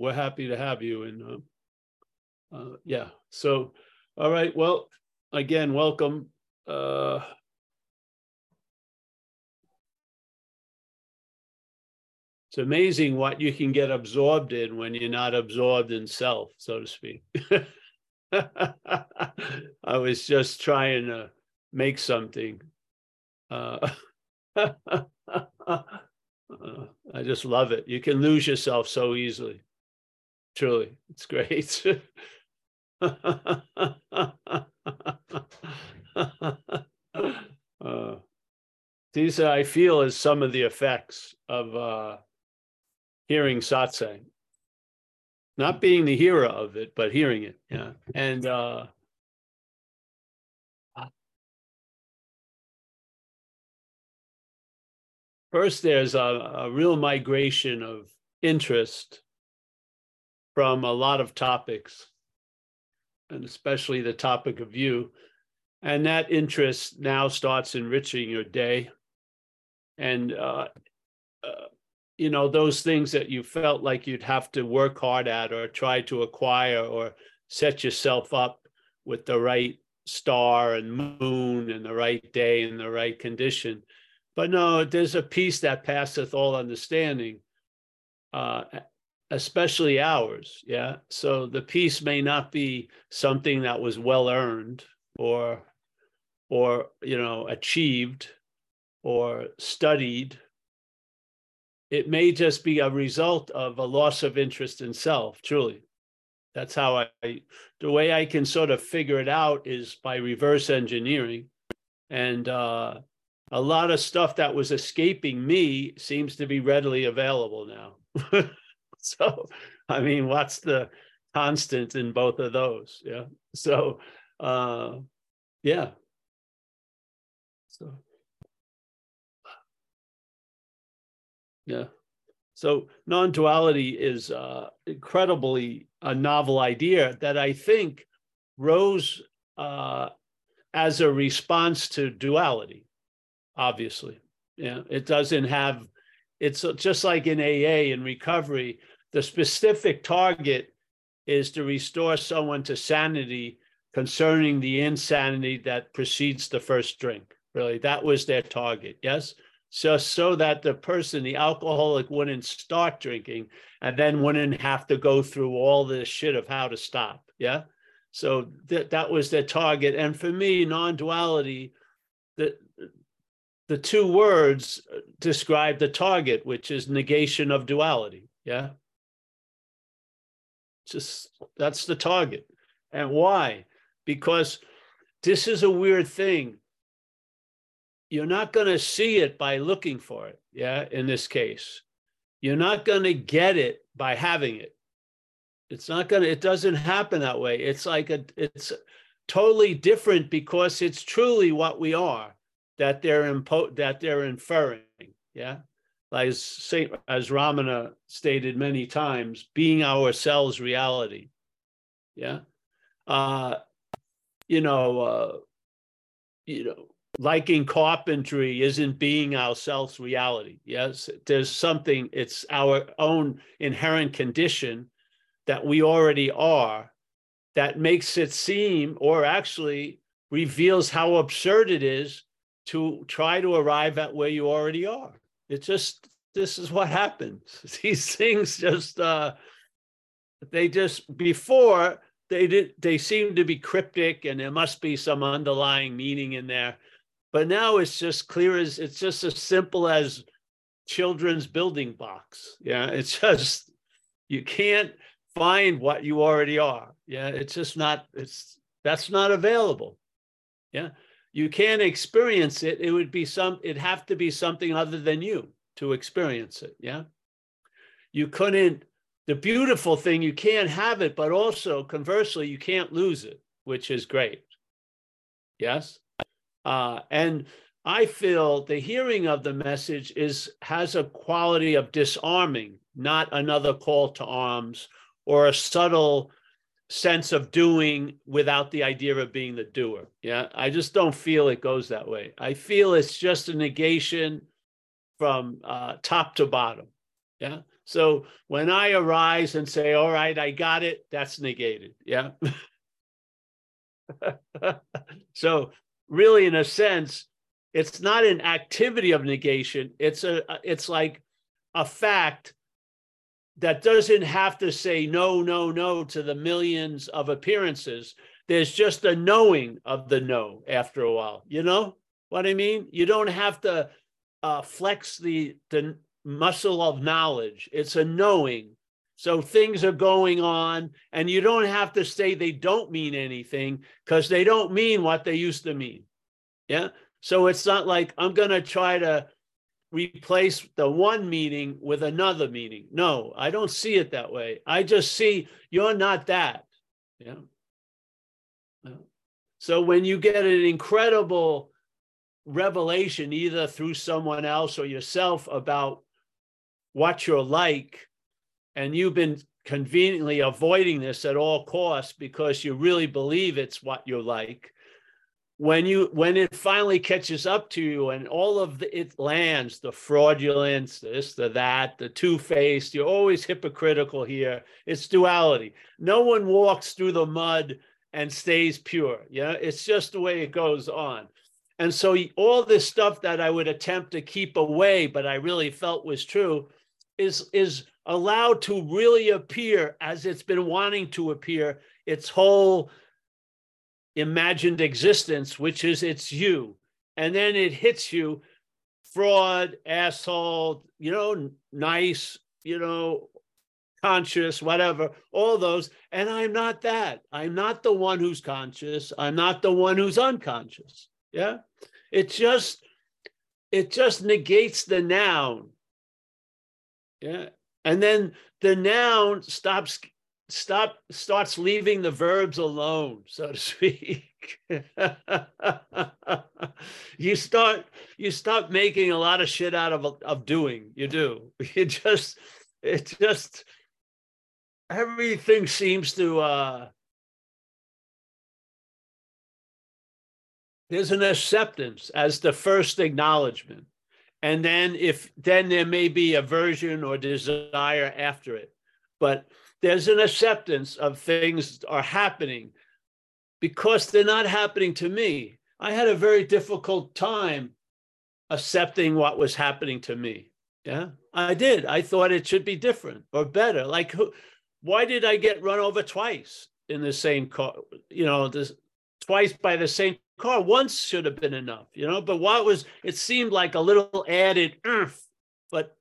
we're happy to have you. And uh, uh, yeah, so all right. Well, again, welcome. Uh, it's amazing what you can get absorbed in when you're not absorbed in self, so to speak. I was just trying to make something. Uh, uh, I just love it. You can lose yourself so easily. Truly, it's great. uh, these I feel is some of the effects of uh, hearing satsang. Not being the hearer of it, but hearing it. Yeah. And uh, first, there's a, a real migration of interest from a lot of topics, and especially the topic of you. And that interest now starts enriching your day. And, uh, uh, you know, those things that you felt like you'd have to work hard at or try to acquire or set yourself up with the right star and moon and the right day and the right condition. But no, there's a peace that passeth all understanding, uh, especially ours. Yeah. So the peace may not be something that was well earned or or you know achieved or studied it may just be a result of a loss of interest in self truly that's how i the way i can sort of figure it out is by reverse engineering and uh, a lot of stuff that was escaping me seems to be readily available now so i mean what's the constant in both of those yeah so uh yeah so, yeah. So non-duality is uh, incredibly a novel idea that I think rose uh, as a response to duality. Obviously, yeah, it doesn't have. It's just like in AA in recovery, the specific target is to restore someone to sanity concerning the insanity that precedes the first drink. Really that was their target yes? So so that the person the alcoholic wouldn't start drinking and then wouldn't have to go through all this shit of how to stop yeah? So that that was their target. And for me non-duality the the two words uh, describe the target which is negation of duality yeah just that's the target and why because this is a weird thing you're not going to see it by looking for it. Yeah. In this case, you're not going to get it by having it. It's not going to, it doesn't happen that way. It's like a, it's totally different because it's truly what we are that they're impo- that they're inferring. Yeah. As Saint, as Ramana stated many times, being ourselves reality. Yeah. Uh, you know, uh, you know, liking carpentry isn't being ourselves reality. Yes, there's something, it's our own inherent condition that we already are that makes it seem or actually reveals how absurd it is to try to arrive at where you already are. It just, this is what happens. These things just, uh, they just, before, they did they seem to be cryptic and there must be some underlying meaning in there but now it's just clear as it's just as simple as children's building blocks. Yeah, it's just you can't find what you already are. Yeah, it's just not. It's that's not available. Yeah, you can't experience it. It would be some. It'd have to be something other than you to experience it. Yeah, you couldn't. The beautiful thing, you can't have it, but also conversely, you can't lose it, which is great. Yes. Uh, and I feel the hearing of the message is has a quality of disarming, not another call to arms or a subtle sense of doing without the idea of being the doer. Yeah, I just don't feel it goes that way. I feel it's just a negation from uh, top to bottom. Yeah, So when I arise and say, all right, I got it, that's negated. Yeah. so really, in a sense, it's not an activity of negation. It's a it's like a fact that doesn't have to say no, no, no to the millions of appearances. There's just a knowing of the no after a while. You know what I mean? You don't have to uh, flex the the muscle of knowledge. It's a knowing. So things are going on, and you don't have to say they don't mean anything because they don't mean what they used to mean. Yeah. So it's not like I'm going to try to replace the one meaning with another meaning. No, I don't see it that way. I just see you're not that. Yeah. So when you get an incredible revelation, either through someone else or yourself, about what you're like, and you've been conveniently avoiding this at all costs because you really believe it's what you're like when you when it finally catches up to you and all of the, it lands the fraudulence this the that the two-faced you're always hypocritical here. It's duality. No one walks through the mud and stays pure yeah? It's just the way it goes on. And so all this stuff that i would attempt to keep away but i really felt was true is is allowed to really appear as it's been wanting to appear its whole imagined existence, which is it's you. And then it hits you fraud, asshole, you know, nice, you know, conscious, whatever, all those. And I'm not that. I'm not the one who's conscious. I'm not the one who's unconscious. Yeah. It just, it just negates the noun. Yeah. And then the noun stops stop starts leaving the verbs alone so to speak. You start you stop making a lot of shit out of of doing. You do. You just it just everything seems to uh there's an acceptance as the first acknowledgement. And then if then there may be aversion or desire after it. But there's an acceptance of things are happening because they're not happening to me. I had a very difficult time accepting what was happening to me. Yeah, I did. I thought it should be different or better. Like, why did I get run over twice in the same car? You know, this twice by the same car. Once should have been enough. You know, but what was? It seemed like a little added. But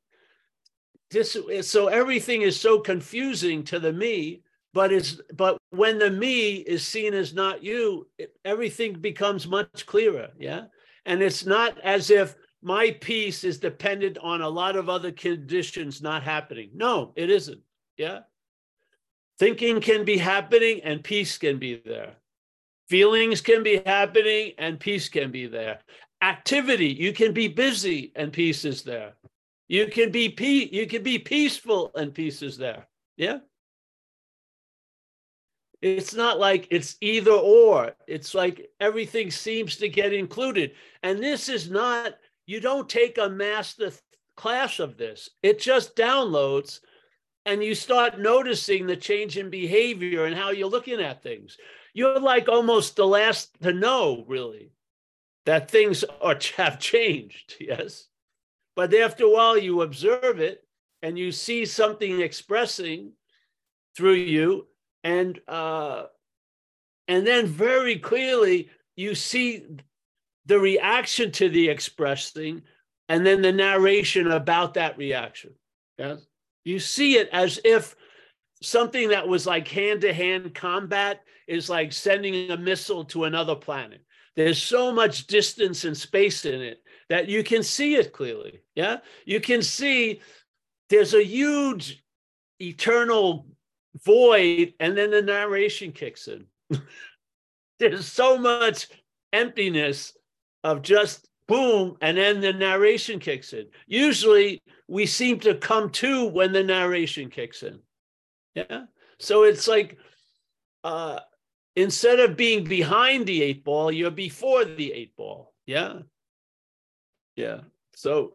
this so everything is so confusing to the me but it's but when the me is seen as not you it, everything becomes much clearer yeah? And it's not as if my peace is dependent on a lot of other conditions not happening. No it isn't yeah? Thinking can be happening and peace can be there. Feelings can be happening and peace can be there. Activity you can be busy and peace is there you can be pe- you can be peaceful and peace is there. Yeah. It's not like it's either or. It's like everything seems to get included. And this is not, you don't take a master class of this. It just downloads and you start noticing the change in behavior and how you're looking at things. You're like almost the last to know, really, that things are have changed. Yes. But after a while, you observe it and you see something expressing through you, and uh, and then very clearly you see the reaction to the expressing, and then the narration about that reaction. Yes, you see it as if something that was like hand to hand combat is like sending a missile to another planet. There's so much distance and space in it that you can see it clearly. Yeah. You can see there's a huge eternal void, and then the narration kicks in. there's so much emptiness of just boom, and then the narration kicks in. Usually we seem to come to when the narration kicks in. Yeah. So it's like uh instead of being behind the eight ball, you're before the eight ball. Yeah. Yeah. So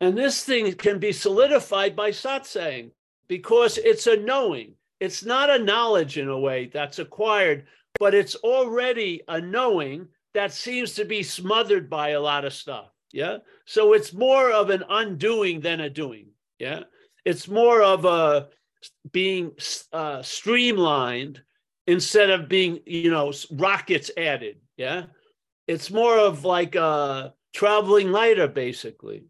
And this thing can be solidified by satsang because it's a knowing. It's not a knowledge in a way that's acquired, but it's already a knowing that seems to be smothered by a lot of stuff. Yeah. So it's more of an undoing than a doing. Yeah. It's more of a being uh, streamlined instead of being, you know, rockets added. Yeah. It's more of like a traveling lighter, basically.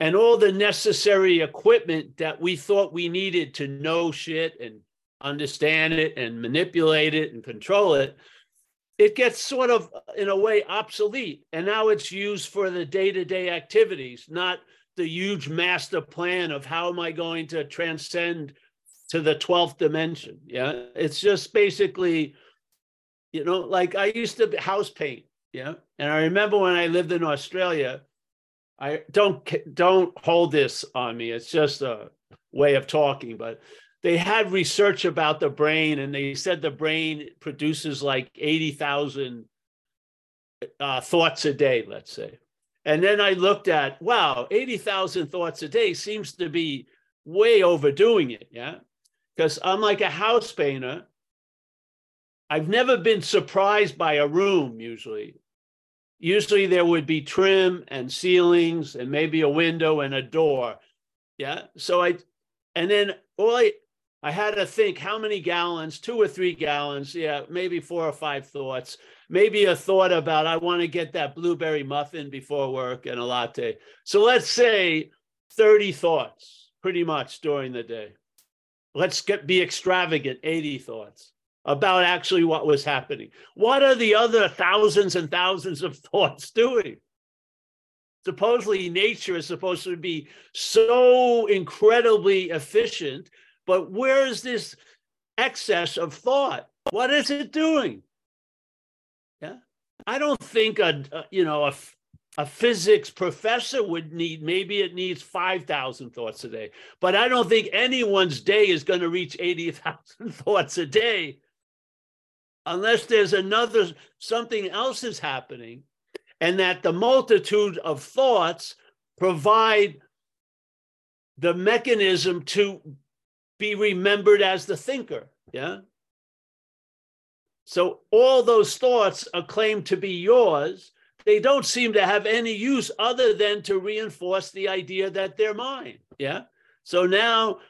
And all the necessary equipment that we thought we needed to know shit and understand it and manipulate it and control it, it gets sort of, in a way, obsolete. And now it's used for the day to day activities, not the huge master plan of how am I going to transcend to the 12th dimension. Yeah. It's just basically, you know, like I used to house paint. Yeah. And I remember when I lived in Australia, I don't don't hold this on me. It's just a way of talking, but they had research about the brain and they said the brain produces like 80,000 uh, thoughts a day, let's say. And then I looked at, wow, 80,000 thoughts a day seems to be way overdoing it. Yeah. Because I'm like a house painter. I've never been surprised by a room usually. Usually there would be trim and ceilings and maybe a window and a door. Yeah. So I, and then all I, I had to think how many gallons, two or three gallons. Yeah. Maybe four or five thoughts maybe a thought about I want to get that blueberry muffin before work and a latte. So let's say 30 thoughts pretty much during the day. Let's get be extravagant, 80 thoughts about actually what was happening. What are the other thousands and thousands of thoughts doing? Supposedly, nature is supposed to be so incredibly efficient, but where's this excess of thought? What is it doing? Yeah. I don't think a, a you know a, a physics professor would need maybe it needs 5,000 thoughts a day, but I don't think anyone's day is going to reach 80,000 thoughts a day unless there's another something else is happening and that the multitude of thoughts provide the mechanism to be remembered as the thinker yeah so all those thoughts are claimed to be yours. They don't seem to have any use other than to reinforce the idea that they're mine. Yeah. So now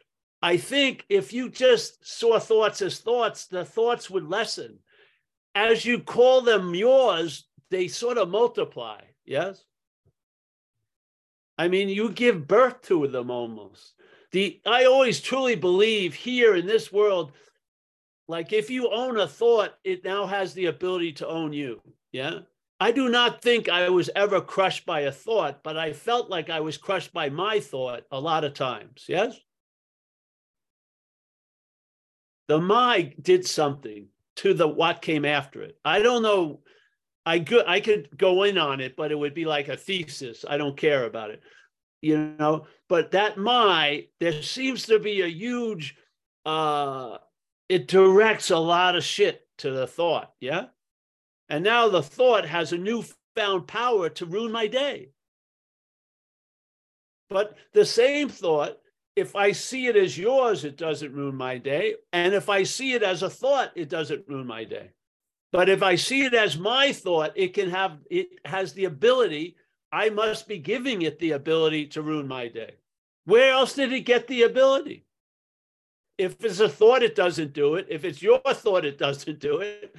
I think if you just saw thoughts as thoughts, the thoughts would lessen. As you call them yours, they sort of multiply. Yes. I mean, you give birth to them almost. The I always truly believe here in this world, like if you own a thought, it now has the ability to own you. Yeah. I do not think I was ever crushed by a thought, but I felt like I was crushed by my thought a lot of times. Yes. The my did something to the what came after it. I don't know. I could I could go in on it, but it would be like a thesis. I don't care about it. You know, but that my, there seems to be a huge uh it directs a lot of shit to the thought. Yeah. And now the thought has a newfound power to ruin my day. But the same thought, if I see it as yours, it doesn't ruin my day. And if I see it as a thought, it doesn't ruin my day. But if I see it as my thought, it can have, it has the ability, I must be giving it the ability to ruin my day. Where else did it get the ability? if it's a thought, it doesn't do it. If it's your thought, it doesn't do it.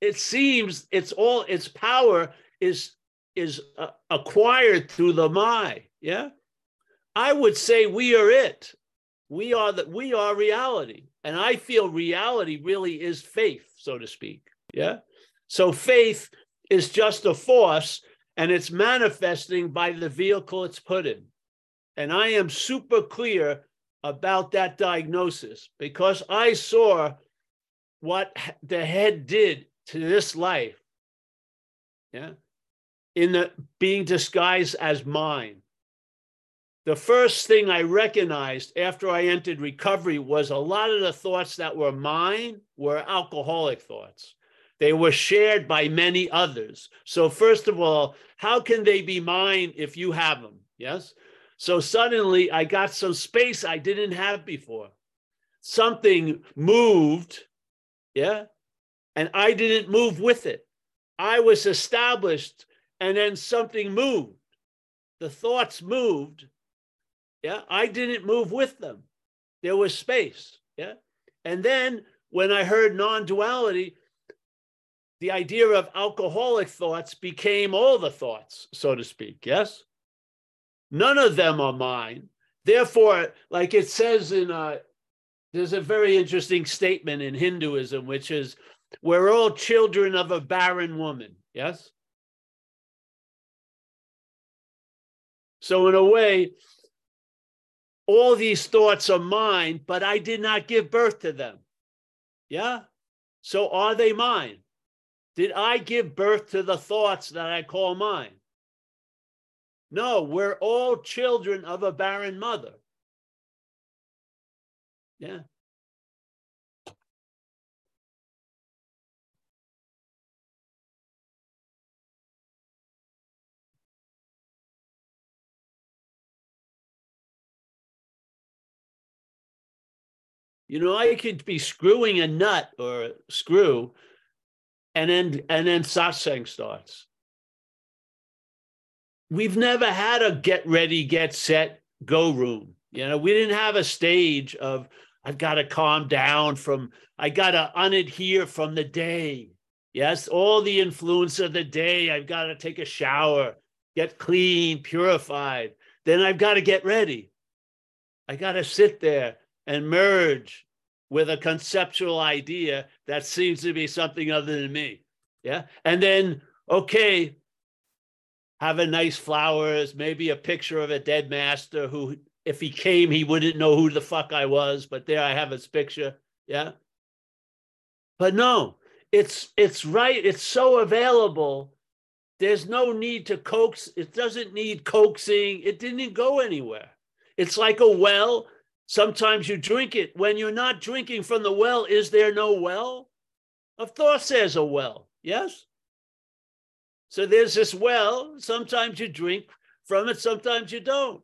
It seems it's all its power is is uh, acquired through the my. Yeah, I would say we are it. We are that we are reality, and I feel reality really is faith, so to speak. Yeah, so faith is just a force, and it's manifesting by the vehicle it's put in. And I am super clear about that diagnosis because I saw what the head did to this life. Yeah. In the being disguised as mine. The first thing I recognized after I entered recovery was a lot of the thoughts that were mine were alcoholic thoughts. They were shared by many others. So, first of all, how can they be mine if you have them? Yes. So, suddenly I got some space I didn't have before. Something moved. Yeah. And I didn't move with it. I was established and then something moved. The thoughts moved. Yeah. I didn't move with them. There was space. Yeah. And then when I heard non duality, the idea of alcoholic thoughts became all the thoughts, so to speak. Yes? None of them are mine. Therefore, like it says in, uh, there's a very interesting statement in Hinduism, which is, we're all children of a barren woman. Yes? So, in a way, all these thoughts are mine, but I did not give birth to them. Yeah? So, are they mine? Did I give birth to the thoughts that I call mine? No, we're all children of a barren mother. Yeah. You know, I could be screwing a nut or a screw and then and then satsang starts. We've never had a get ready, get set, go room. You know, we didn't have a stage of I've got to calm down from I got to unadhere from the day. Yes, all the influence of the day. I've got to take a shower, get clean, purified. Then I've got to get ready. I got to sit there and merge with a conceptual idea that seems to be something other than me. Yeah. And then, okay, have a nice flowers, maybe a picture of a dead master who, if he came, he wouldn't know who the fuck I was, but there I have his picture. Yeah. But no, it's it's right, it's so available. There's no need to coax, it doesn't need coaxing, it didn't go anywhere. It's like a well Sometimes you drink it. When you're not drinking from the well, is there no well? Of course, there's a well. Yes? So there's this well. Sometimes you drink from it, sometimes you don't.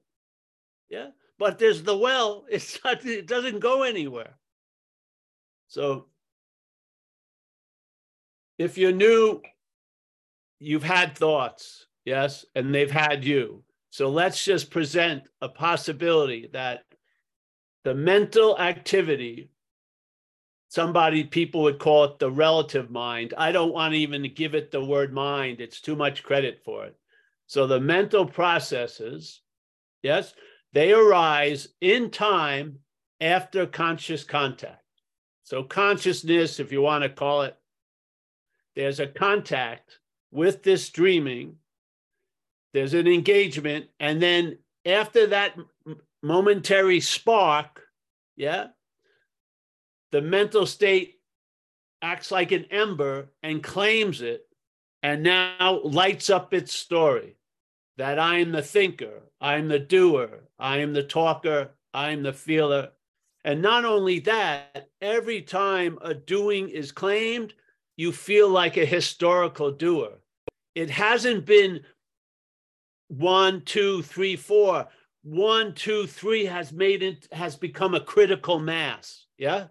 Yeah? But there's the well. It's not, it doesn't go anywhere. So if you're new, you've had thoughts, yes, and they've had you. So let's just present a possibility that the mental activity somebody people would call it the relative mind. I don't want to even give it the word mind. It's too much credit for it. So the mental processes yes they arise in time after conscious contact. So consciousness if you want to call it there's a contact with this dreaming there's an engagement and then after that momentary spark, yeah, the mental state acts like an ember and claims it and now lights up its story that I am the thinker, I am the doer, I am the talker, I am the feeler. And not only that, every time a doing is claimed, you feel like a historical doer. It hasn't been one, two, three, four one, two, three has made it, has become a critical mass. Yeah.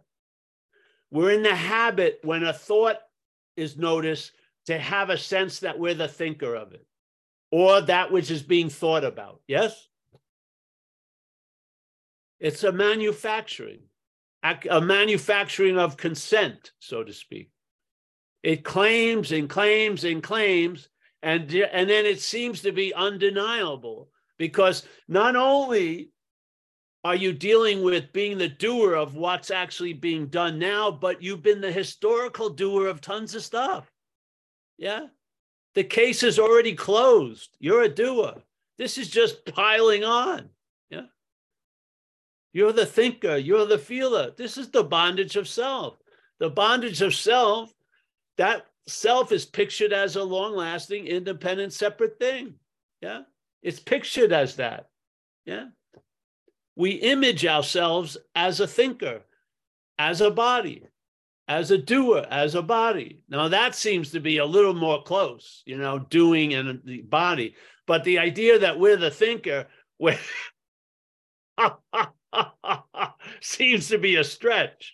We're in the habit when a thought is noticed to have a sense that we're the thinker of it or that which is being thought about. Yes. It's a manufacturing, a manufacturing of consent, so to speak. It claims and claims and claims, and, and then it seems to be undeniable because not only are you dealing with being the doer of what's actually being done now, but you've been the historical doer of tons of stuff. Yeah. The case is already closed. You're a doer. This is just piling on. Yeah. You're the thinker. You're the feeler. This is the bondage of self. The bondage of self, that self is pictured as a long lasting, independent, separate thing. Yeah. It's pictured as that. Yeah. We image ourselves as a thinker, as a body. as a doer, as a body. Now that seems to be a little more close, you know, doing and the body. But the idea that we're the thinker we're seems to be a stretch.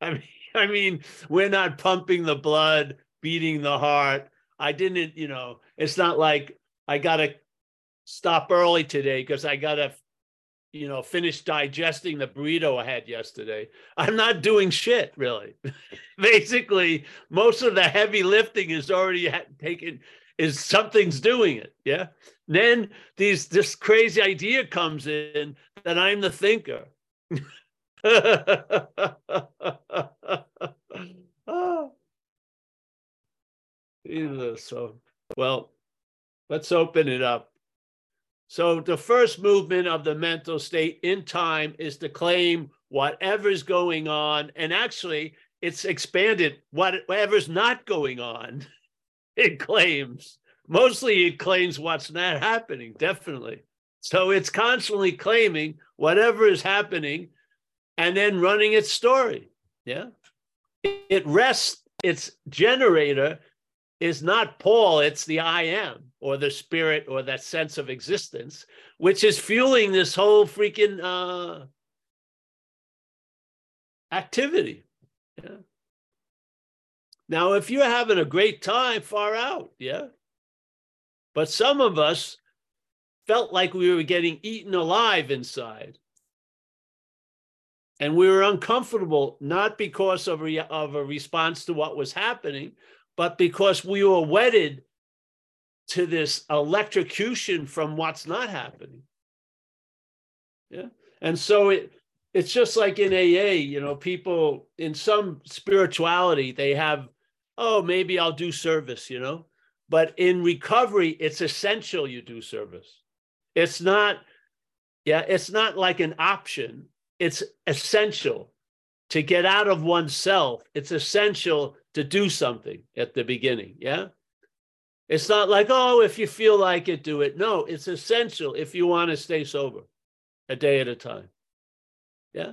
I mean, I mean, we're not pumping the blood, beating the heart. I didn't, you know, it's not like I got to stop early today because I got to you know, finish digesting the burrito I had yesterday. I'm not doing shit really. Basically, most of the heavy lifting is already taken. Is something's doing it? Yeah. Then these this crazy idea comes in that I'm the thinker. so well, let's open it up. So the first movement of the mental state in time is to claim whatever's going on. And actually, it's expanded whatever's not going on, it claims. Mostly it claims what's not happening, definitely. So it's constantly claiming whatever is happening and then running its story. Yeah. It rests its generator is not Paul, it's the I am or the spirit or that sense of existence, which is fueling this whole freaking uh, activity. Yeah. Now, if you're having a great time, far out, yeah. But some of us felt like we were getting eaten alive inside. And we were uncomfortable, not because of, re- of a response to what was happening, but because we were wedded to this electrocution from what's not happening. Yeah. And so it it's just like in AA, you know, people in some spirituality, they have, oh, maybe I'll do service, you know. But in recovery, it's essential you do service. It's not, yeah, it's not like an option. It's essential to get out of oneself. It's essential to do something at the beginning. Yeah. It's not like, oh, if you feel like it, do it. No, it's essential if you want to stay sober a day at a time. Yeah.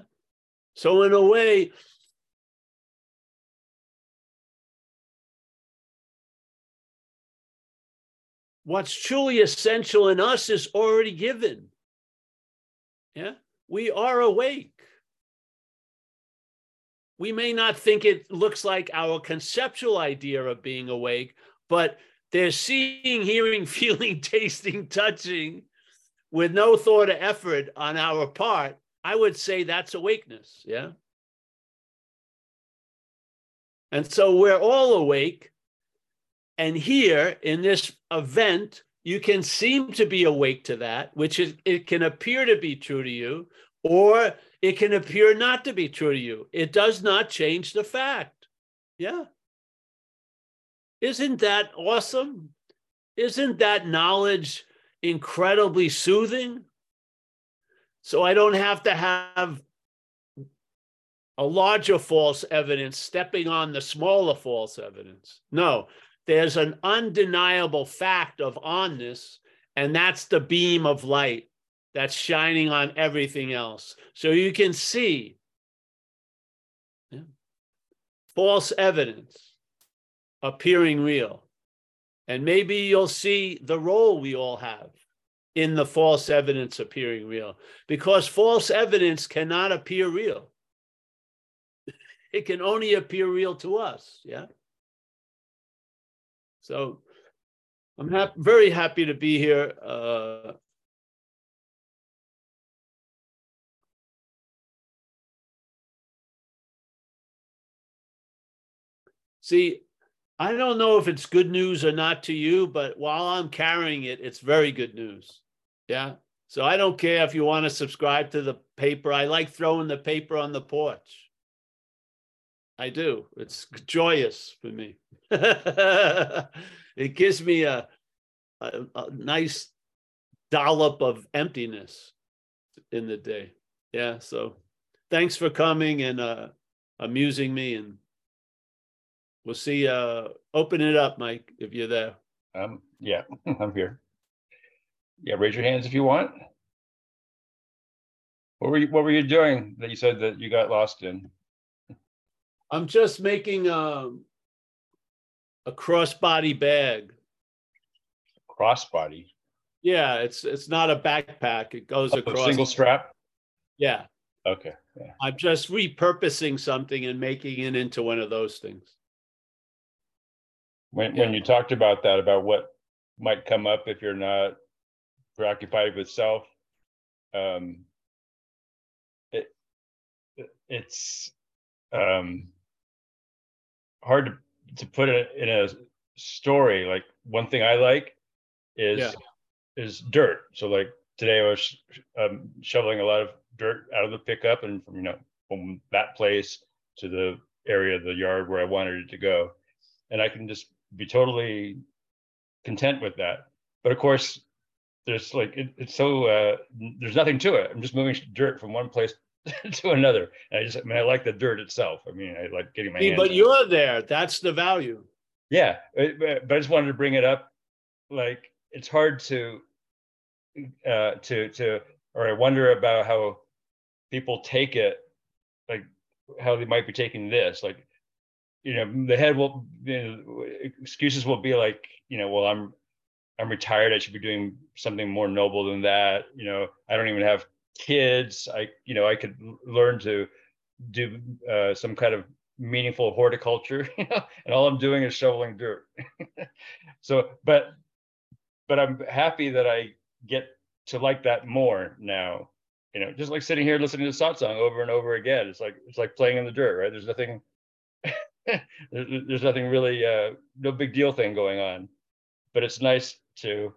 So, in a way, what's truly essential in us is already given. Yeah. We are awake we may not think it looks like our conceptual idea of being awake, but they're seeing, hearing, feeling, tasting, touching with no thought or effort on our part. I would say that's awakeness. Yeah. And so we're all awake. And here in this event, you can seem to be awake to that, which is, it can appear to be true to you, or it can appear not to be true to you. It does not change the fact. Yeah. Isn't that awesome? Isn't that knowledge incredibly soothing? So I don't have to have a larger false evidence stepping on the smaller false evidence. No, there's an undeniable fact of onness, and that's the beam of light that's shining on everything else. So you can see yeah, false evidence appearing real. And maybe you'll see the role we all have in the false evidence appearing real, because false evidence cannot appear real. It can only appear real to us. Yeah. So I'm ha- very happy to be here. Uh, See, I don't know if it's good news or not to you, but while I'm carrying it, it's very good news. Yeah. So I don't care if you want to subscribe to the paper. I like throwing the paper on the porch. I do. It's joyous for me. it gives me a, a, a, nice dollop of emptiness in the day. Yeah. So thanks for coming and uh, amusing me and We'll see. Uh, open it up, Mike, if you're there. Um, yeah, I'm here. Yeah, raise your hands if you want. What were you What were you doing that you said that you got lost in? I'm just making um, a crossbody bag. Crossbody. Yeah, it's it's not a backpack. It goes Oh, across. Single strap. Yeah, Okay. Yeah. I'm just repurposing something and making it into one of those things. When when you talked about that, about what might come up if you're not preoccupied with self, um, it it- it's um hard to to put it in a story. Like one thing I like is Yeah. is dirt. So like today I was um, shoveling a lot of dirt out of the pickup and from you know from that place to the area of the yard where I wanted it to go, and I can just be totally content with that. But of course, there's like it, it's so uh, there's nothing to it. I'm just moving dirt from one place to another, and I just I mean I like the dirt itself. I mean I like getting my See, hands. but you're there. That's the value. Yeah, but I just wanted to bring it up. Like it's hard to, uh, to to, or I wonder about how people take it, like how they might be taking this. Like, you know, the head will, you know, excuses will be like, you know, well, I'm, I'm retired. I should be doing something more noble than that. You know, I don't even have kids. I, you know, I could learn to do uh, some kind of meaningful horticulture, and all I'm doing is shoveling dirt. so, but, but I'm happy that I get to like that more now. You know, just like sitting here listening to satsang over and over again. It's like it's like playing in the dirt, right? There's nothing, there's, nothing really, uh, no big deal thing going on. But it's nice to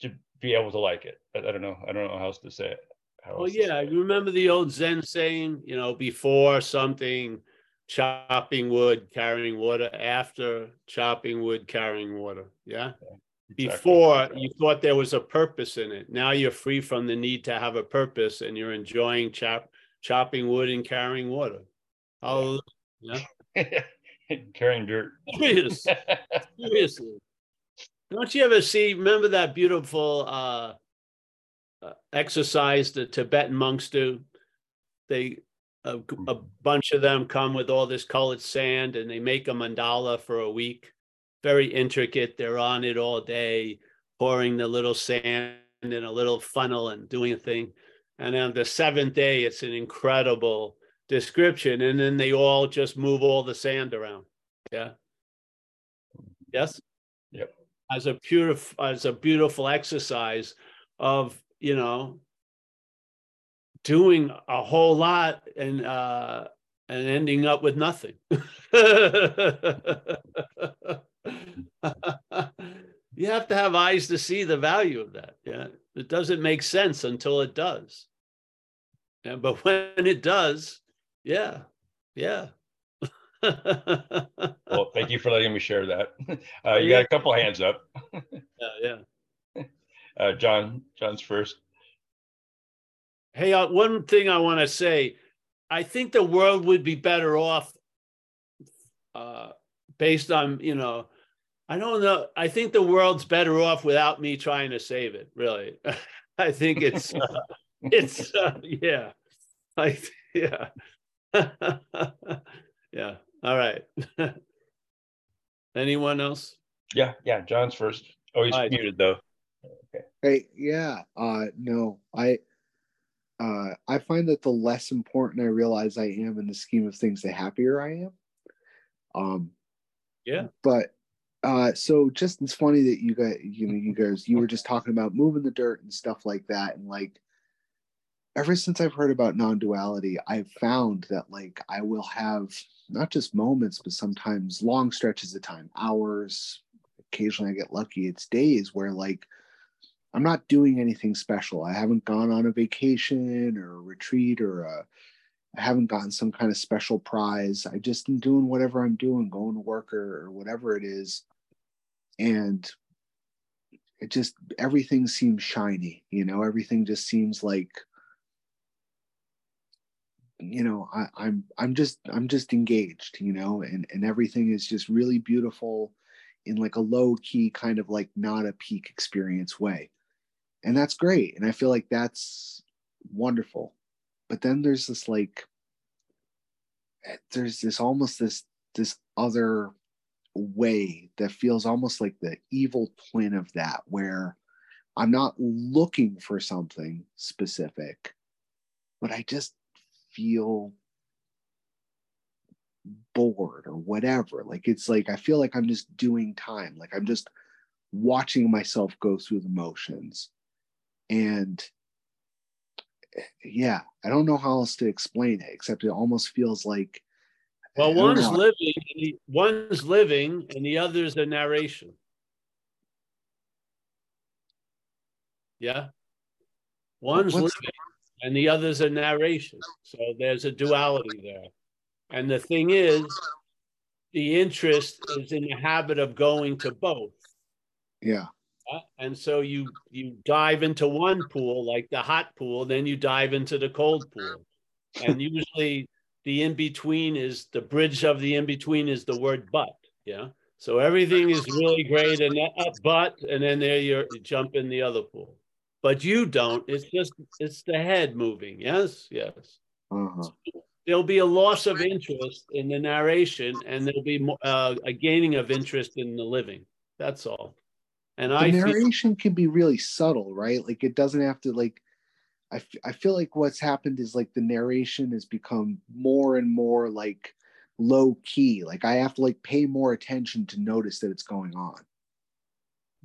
to be able to like it. I, I don't know. I don't know how else to say it. How Well, else to say yeah, you remember the old Zen saying, you know, before something, chopping wood, carrying water, after chopping wood, carrying water. Yeah. Exactly. Before you thought there was a purpose in it. Now you're free from the need to have a purpose and you're enjoying chop, chopping wood and carrying water. Hallelujah. carrying dirt. Serious, seriously. Don't you ever see, remember that beautiful uh, uh, exercise the Tibetan monks do? They, a bunch of them come with all this colored sand and they make a mandala for a week. Very intricate. They're on it all day, pouring the little sand in a little funnel and doing a thing. And on the seventh day, it's an incredible description. And then they all just move all the sand around. Yeah. Yes. Yep. As a pure, as a beautiful exercise of, you know, doing a whole lot and uh and ending up with nothing. you have to have eyes to see the value of that. Yeah. It doesn't make sense until it does. Yeah, but when it does, yeah, yeah. well, thank you for letting me share that. Uh, you got a couple hands up. yeah, yeah. Uh, John, John's first. Hey, uh, one thing I want to say, I think the world would be better off uh, based on, you know, I don't know. I think the world's better off without me trying to save it. Really, I think it's, uh, it's, uh, yeah, I, yeah, yeah. All right. Anyone else? Yeah, yeah, John's first. Oh, he's Hi. muted though. Hey, yeah. Uh no, I uh I find that the less important I realize I am in the scheme of things, the happier I am. Um Yeah. but uh so just it's funny that you guys you know you guys you were just talking about moving the dirt and stuff like that and like ever since I've heard about non-duality, I've found that like I will have not just moments, but sometimes long stretches of time, hours. Occasionally, I get lucky. It's days where like I'm not doing anything special. I haven't gone on a vacation or a retreat or a, I haven't gotten some kind of special prize. I just am doing whatever I'm doing, going to work or, or whatever it is. And it just everything seems shiny, you know, everything just seems like you know I, i'm i'm just i'm just engaged you know and and everything is just really beautiful in like a low key kind of like not a peak experience way. And that's great and i feel like that's wonderful. But then there's this like eh, there's this almost this this other way that feels almost like the evil twin of that where i'm not looking for something specific but i just feel bored or whatever. Like it's like i feel like i'm just doing time. Like i'm just watching myself go through the motions. And yeah i don't know how else to explain it except it almost feels like well, one's living, one's living, and the other's a narration. Yeah, one's What's- living, and the other's a narration. So there's a duality there. And the thing is, the interest is in the habit of going to both. yeah Uh, and so you you dive into one pool like the hot pool then you dive into the cold pool and usually the in between is the bridge of the in between is the word but yeah so everything is really great and uh, but and then there you're, you jump in the other pool but you don't. It's just it's the head moving. Yes yes. Uh-huh. there'll be a loss of interest in the narration and there'll be mo- uh, a gaining of interest in the living. That's all. And the i feel, narration can be really subtle right? Like it doesn't have to like I, f- I feel like what's happened is like the narration has become more and more like low key like i have to like pay more attention to notice that it's going on.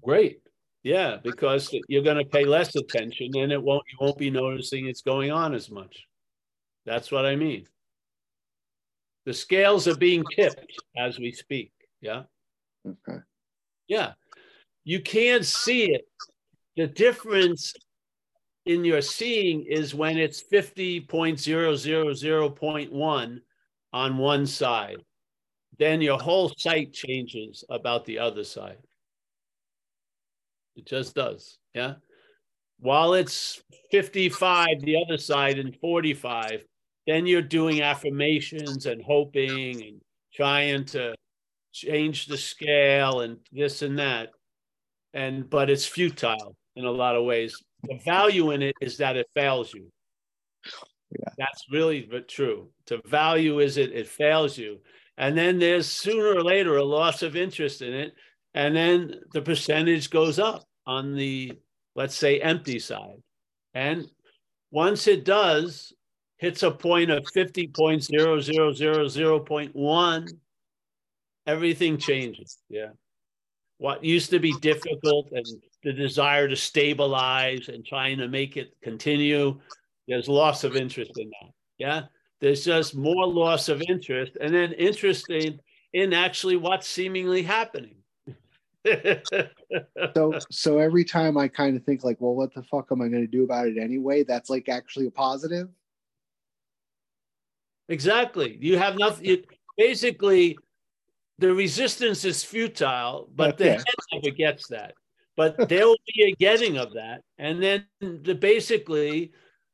Great. Yeah, because you're going to pay less attention and it won't you won't be noticing it's going on as much. That's what I mean. The scales are being tipped as we speak. Yeah. okay Yeah. You can't see it. The difference in your seeing is when it's 50.000.1 on one side. Then your whole sight changes about the other side. It just does. Yeah. While it's 55, the other side, and 45, then you're doing affirmations and hoping and trying to change the scale and this and that. And but it's futile in a lot of ways. The value in it is that it fails you. Yeah. That's really true. The value is it it fails you. And then there's sooner or later a loss of interest in it. And then the percentage goes up on the, let's say, empty side. And once it does, hits a point of 50.0000.1, everything changes. Yeah. What used to be difficult and the desire to stabilize and trying to make it continue, there's loss of interest in that. Yeah. There's just more loss of interest and then interesting in actually what's seemingly happening. So so every time i kind of think like well what the fuck am i going to do about it anyway that's like actually a positive Exactly. You have nothing. Basically, the resistance is futile, but the head never gets that. But there will be a getting of that, and then the basically,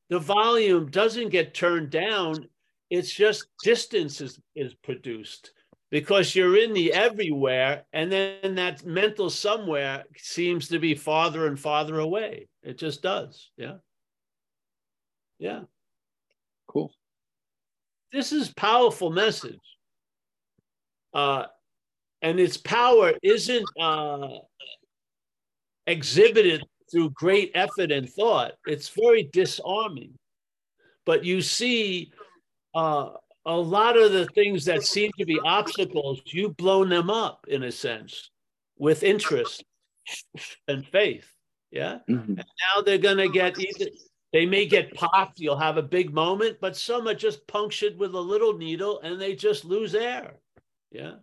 the volume doesn't get turned down. It's just distance is is produced because you're in the everywhere, and then that mental somewhere seems to be farther and farther away. It just does. Yeah. Yeah cool this is powerful message uh, and its power isn't uh, exhibited through great effort and thought it's very disarming but you see uh, a lot of the things that seem to be obstacles you've blown them up in a sense with interest and faith yeah? Mhm. now they're going to get either they may get popped you'll have a big moment but some are just punctured with a little needle and they just lose air yeah?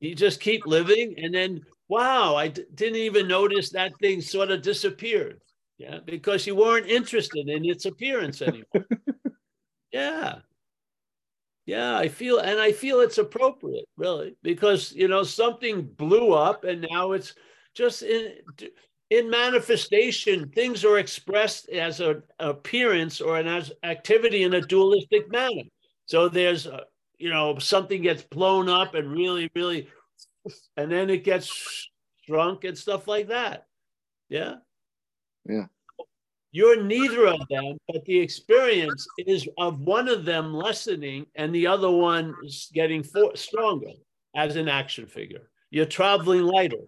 You just keep living and then wow I d- didn't even notice that thing sort of disappeared yeah? Because you weren't interested in its appearance anymore. Yeah yeah i feel and i feel it's appropriate really because you know something blew up and now it's just in in manifestation things are expressed as an appearance or an as activity in a dualistic manner. So there's a, you know something gets blown up and really really and then it gets shrunk and stuff like that. Yeah? Yeah. You're neither of them, but the experience is of one of them lessening and the other one getting for, stronger as an action figure. You're traveling lighter.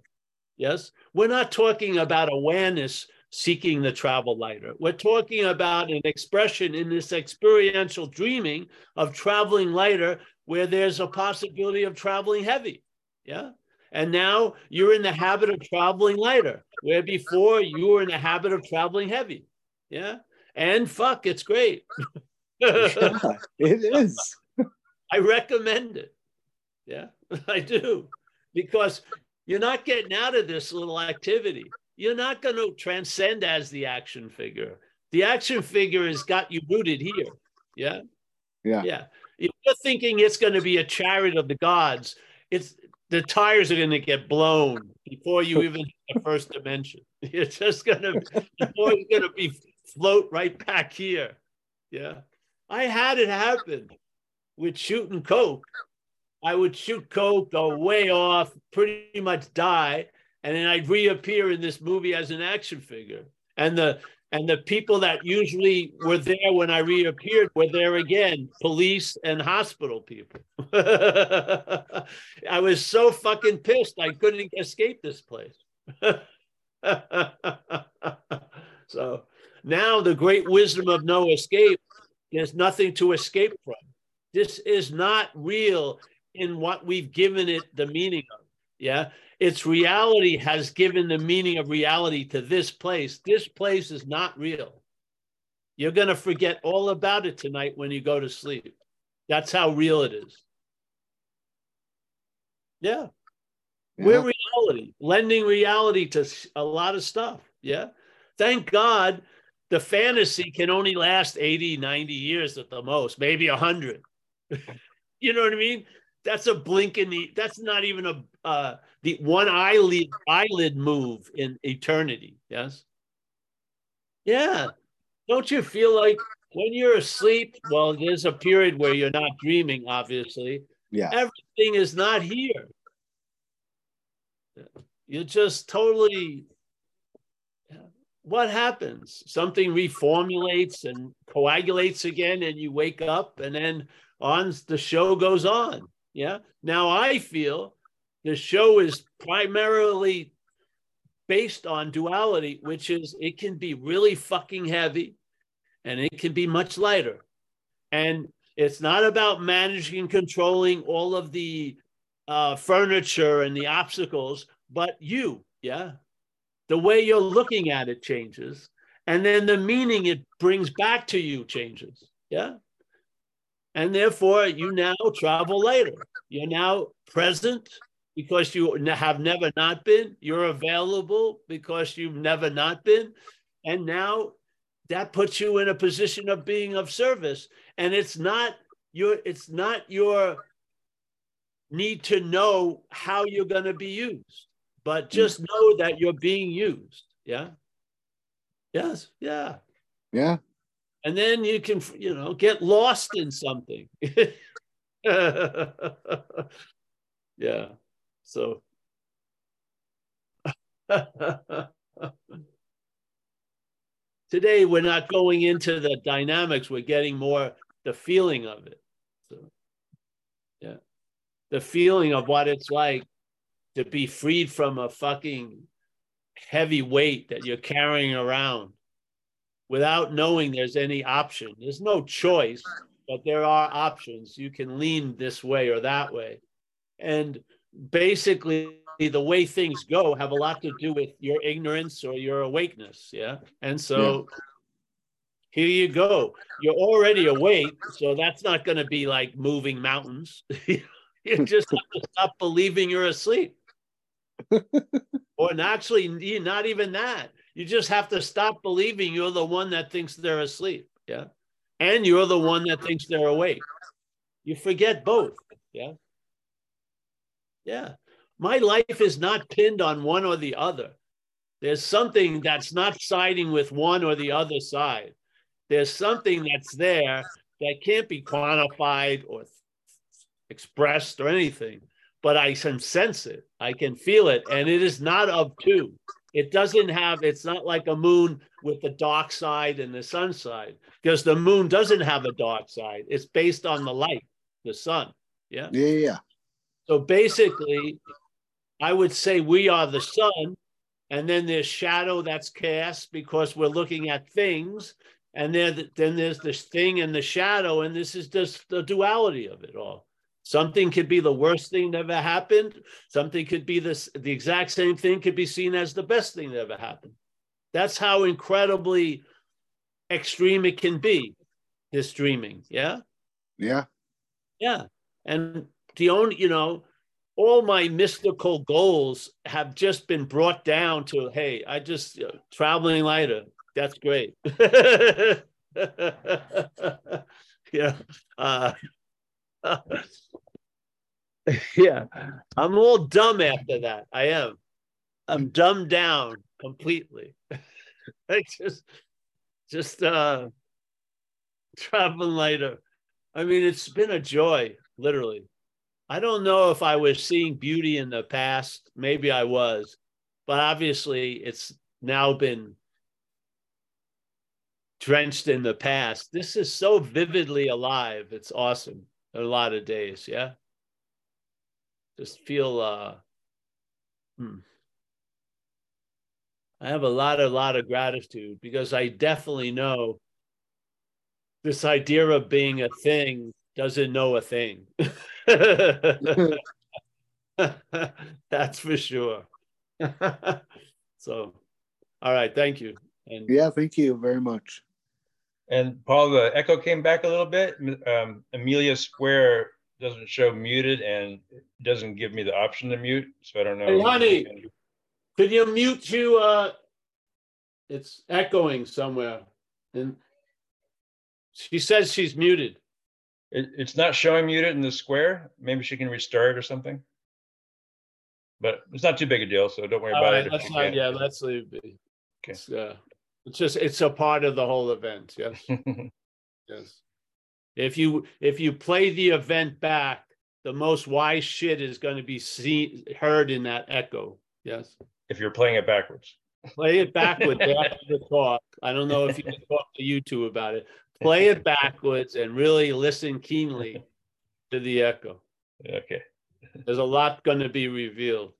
Yes. We're not talking about awareness seeking the travel lighter. We're talking about an expression in this experiential dreaming of traveling lighter where there's a possibility of traveling heavy. Yeah. And now you're in the habit of traveling lighter, where before you were in the habit of traveling heavy. Yeah. And fuck, it's great. yeah, it is. I recommend it. Yeah, I do. Because you're not getting out of this little activity. You're not going to transcend as the action figure. The action figure has got you rooted here. Yeah. Yeah. Yeah. If you're thinking it's going to be a chariot of the gods, it's the tires are going to get blown before you even hit the first dimension. It's just going to before you're going to be float right back here. Yeah. I had it happen with shooting coke. I would shoot coke, go way off, pretty much die, and then I'd reappear in this movie as an action figure. And the and the people that usually were there when I reappeared were there again, police and hospital people. I was so fucking pissed I couldn't escape this place. so now the great wisdom of no escape, there's nothing to escape from. This is not real in what we've given it the meaning of. Yeah. Its reality has given the meaning of reality to this place. This place is not real. You're going to forget all about it tonight when you go to sleep. That's how real it is. Yeah. yeah. We're reality, lending reality to a lot of stuff. Yeah. Thank God the fantasy can only last 80, 90 years at the most, maybe 100. you know what I mean? That's a blink in the, that's not even a, uh, the one eyelid eyelid move in eternity. Yes. Yeah. Don't you feel like when you're asleep? Well, there's a period where you're not dreaming, obviously. Yeah. Everything is not here. You're just totally. What happens? Something reformulates and coagulates again, and you wake up, and then on the show goes on. Yeah. Now I feel the show is primarily based on duality, which is it can be really fucking heavy and it can be much lighter. And it's not about managing and controlling all of the uh, furniture and the obstacles, but you, yeah. The way you're looking at it changes. And then the meaning it brings back to you changes. Yeah. And therefore, you now travel later. You're now present because you have never not been. You're available because you've never not been. And now that puts you in a position of being of service. And it's not your, it's not your need to know how you're going to be used, but mm. just know that you're being used. Yeah. Yes. Yeah. Yeah. And then you can, you know, get lost in something. yeah. So today we're not going into the dynamics, we're getting more the feeling of it. So yeah. The feeling of what it's like to be freed from a fucking heavy weight that you're carrying around without knowing there's any option. There's no choice, but there are options. You can lean this way or that way. And basically the way things go have a lot to do with your ignorance or your awakeness yeah and so yeah. here you go you're already awake so that's not going to be like moving mountains you just have to stop believing you're asleep or actually not even that you just have to stop believing you're the one that thinks they're asleep yeah and you're the one that thinks they're awake you forget both yeah yeah. My life is not pinned on one or the other. There's something that's not siding with one or the other side. There's something that's there that can't be quantified or expressed or anything, but I can sense it. I can feel it. And it is not of two. It doesn't have, it's not like a moon with the dark side and the sun side because the moon doesn't have a dark side. It's based on the light, the sun. Yeah. Yeah, yeah. So basically, I would say we are the sun, and then there's shadow that's cast because we're looking at things, and then then there's this thing and the shadow, and this is just the duality of it all. Something could be the worst thing that ever happened. Something could be this the exact same thing could be seen as the best thing that ever happened. That's how incredibly extreme it can be, this dreaming. Yeah. Yeah. Yeah. And the only, you know, all my mystical goals have just been brought down to, hey, I just you know, traveling lighter. That's great. yeah. Uh, yeah. I'm all dumb after that. I am. I'm dumbed down completely. I just, just uh, traveling lighter. I mean, it's been a joy, literally. I don't know if I was seeing beauty in the past. Maybe I was, but obviously it's now been drenched in the past. This is so vividly alive. It's awesome. A lot of days, yeah. Just feel uh hmm. I have a lot, a lot of gratitude because I definitely know this idea of being a thing doesn't know a thing. That's for sure. so, all right, thank you. And yeah, thank you very much. And Paul, the echo came back a little bit. Um, Amelia Square doesn't show muted and doesn't give me the option to mute, so I don't know. Hey, honey, could you mute you? Uh, it's echoing somewhere, and she says she's muted. It, it's not showing muted in the square. Maybe she can restart or something. But it's not too big a deal, so don't worry All about right, it. Let's not, yeah, let's leave it. Okay. It's, uh, it's just it's a part of the whole event. Yes. yes. If you if you play the event back, the most wise shit is going to be seen heard in that echo. Yes. If you're playing it backwards. Play it backwards after the talk. I don't know if you can talk to you two about it play it backwards and really listen keenly to the echo. Okay. There's a lot going to be revealed.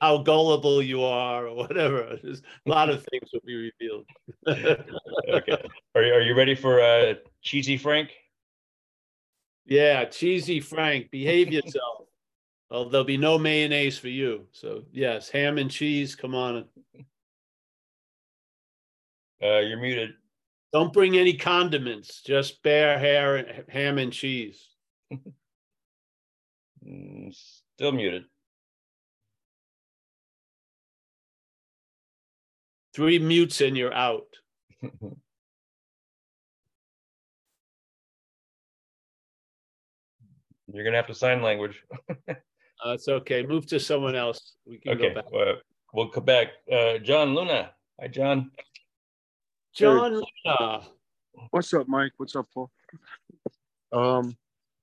How gullible you are, or whatever. There's a lot of things will be revealed. okay. Are you, are you ready for uh, Cheesy Frank? Yeah, Cheesy Frank. Behave yourself. well, there'll be no mayonnaise for you. So, yes, ham and cheese. Come on. Uh, you're muted. Don't bring any condiments, just bare hair, ham and cheese. Mm, still muted. Three mutes and you're out. You're gonna have to sign language. That's uh, okay. Move to someone else. We can okay. go back. Uh, we'll come back. Uh, John Luna. Hi, John. John Luna. What's up, Mike? What's up, Paul? Um,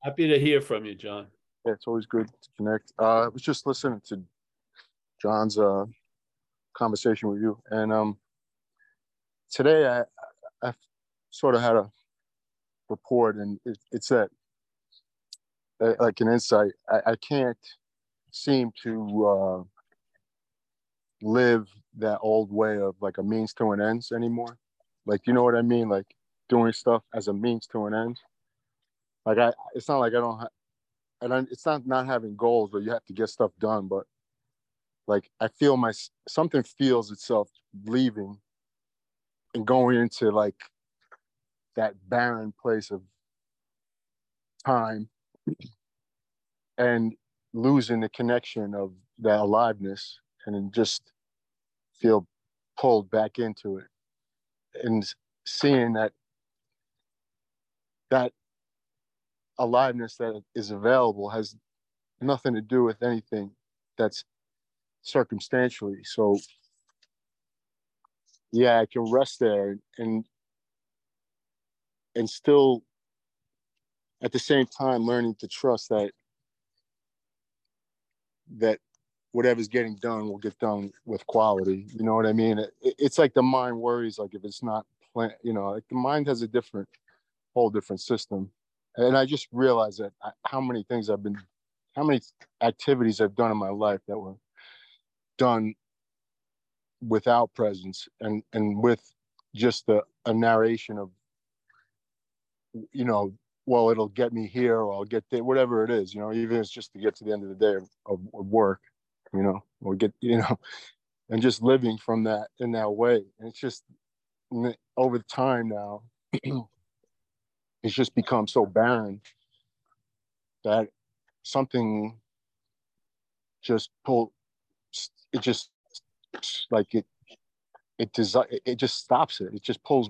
happy to hear from you, John. Yeah, it's always good to connect. Uh, I was just listening to John's uh, conversation with you, and um, today I I sort of had a report, and it, it's that uh, like an insight. I, I can't seem to uh, live that old way of like a means to an ends anymore. Like, you know what I mean? Like doing stuff as a means to an end. Like I, it's not like I don't and I, it's not not having goals where you have to get stuff done, but like I feel my something feels itself leaving and going into like that barren place of time and losing the connection of that aliveness and just feel pulled back into it and seeing that that aliveness that is available has nothing to do with anything that's circumstantially so yeah i can rest there and and still at the same time learning to trust that that whatever's getting done will get done with quality. You know what I mean? It, it's like the mind worries, like if it's not plan, you know, like the mind has a different, whole different system. And I just realized that I, how many things I've been, how many activities I've done in my life that were done without presence and and with just a, a narration of you know well it'll get me here or i'll get there whatever it is you know even if it's just to get to the end of the day of, of, work you know or get you know and just living from that in that way. And it's just over time now it's just become so barren that something just pull it just like it it does it just stops it. It just pulls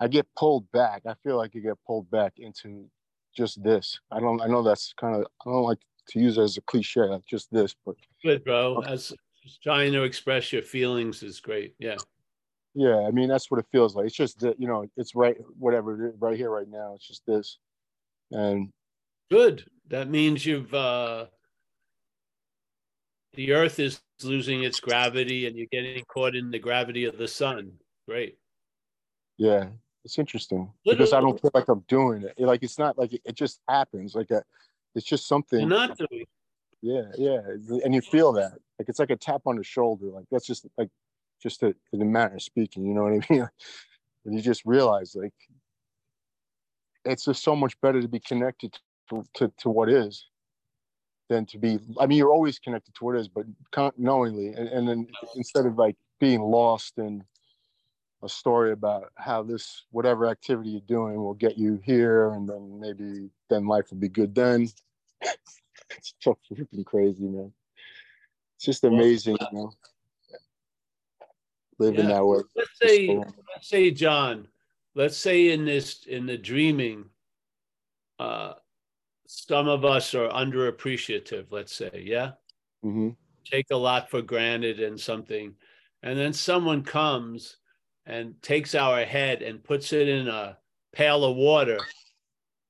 i get pulled back. I feel like you get pulled back into just this. I don't i know that's kind of i don't like to use it as a cliche like just this but good bro. As trying to express your feelings is great yeah. Yeah i mean that's what it feels like. It's just that you know it's right whatever right here right now it's just this. And good. That means you've uh the earth is losing its gravity and you're getting caught in the gravity of the sun. Great. Yeah, it's interesting because I don't feel like I'm doing it. Like it's not like it, it just happens. Like a, it's just something. You're not doing. Yeah, yeah, and you feel that. Like it's like a tap on the shoulder. Like that's just like just a, in the manner of speaking. You know what I mean? and you just realize like it's just so much better to be connected to, to, to what is than to be i mean you're always connected to what is but knowingly and, and then instead of like being lost in a story about how this whatever activity you're doing will get you here and then maybe then life will be good then. It's so freaking crazy man. It's just amazing you know living yeah. that way. let's say let's say john let's say in this in the dreaming uh some of us are underappreciative, let's say, yeah? Mm-hmm. Take a lot for granted and something. And then someone comes and takes our head and puts it in a pail of water.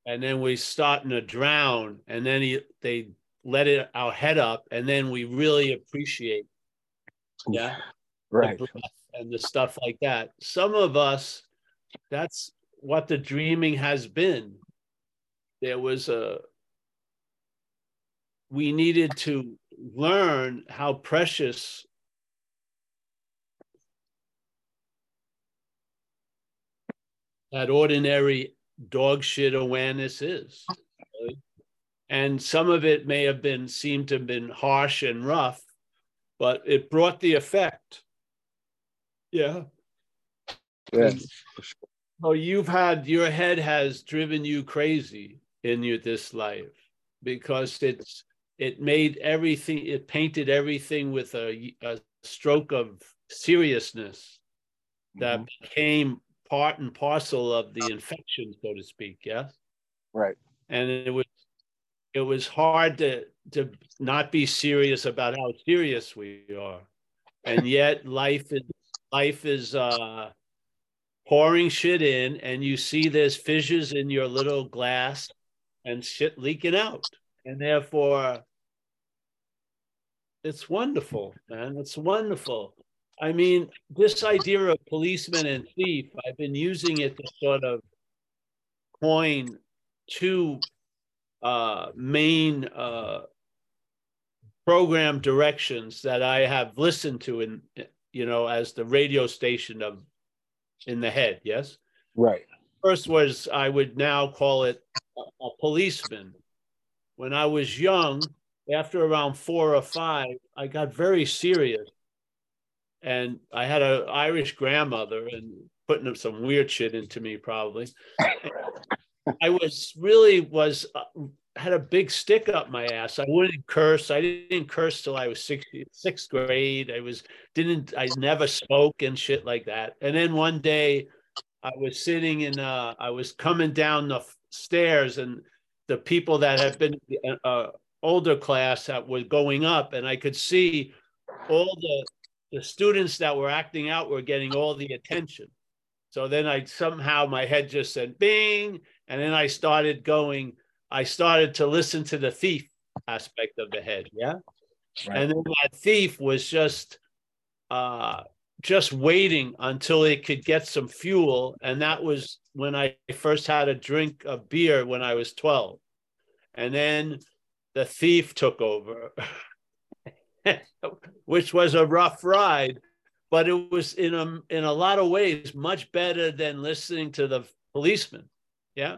And then we starting to drown. And then he, they let it our head up. And then we really appreciate, yeah? Right. The and the stuff like that. Some of us, that's what the dreaming has been. There was a we needed to learn how precious that ordinary dog shit awareness is. And some of it may have been seemed to have been harsh and rough, but it brought the effect. Yeah. Yeah. So you've had your head has driven you crazy in your this life because it's it made everything it painted everything with a, a stroke of seriousness that mm-hmm. became part and parcel of the infection so to speak yes? Right. And it was it was hard to to not be serious about how serious we are. And yet life is life is uh pouring shit in and you see there's fissures in your little glass and shit leaking out. And therefore it's wonderful, man. It's wonderful. I mean, this idea of policeman and thief, I've been using it to sort of coin two uh, main uh, program directions that I have listened to in, you know, as the radio station of in the head. Yes. Right. First was I would now call it a policeman. When I was young, after around four or five, I got very serious. And I had an Irish grandmother and putting some weird shit into me, probably. I was really was uh, had a big stick up my ass. I wouldn't curse. I didn't curse till I was sixth, sixth grade. I was didn't I never spoke and shit like that. And then one day I was sitting in uh I was coming down the stairs and the people that had been uh, older class that was going up, and I could see all the the students that were acting out were getting all the attention. So then I somehow my head just said bing, and then I started going. I started to listen to the thief aspect of the head. Yeah. Right. and then that thief was just uh just waiting until it could get some fuel and that was when i first had a drink of beer when i was 12 and then the thief took over which was a rough ride but it was in a in a lot of ways much better than listening to the policeman yeah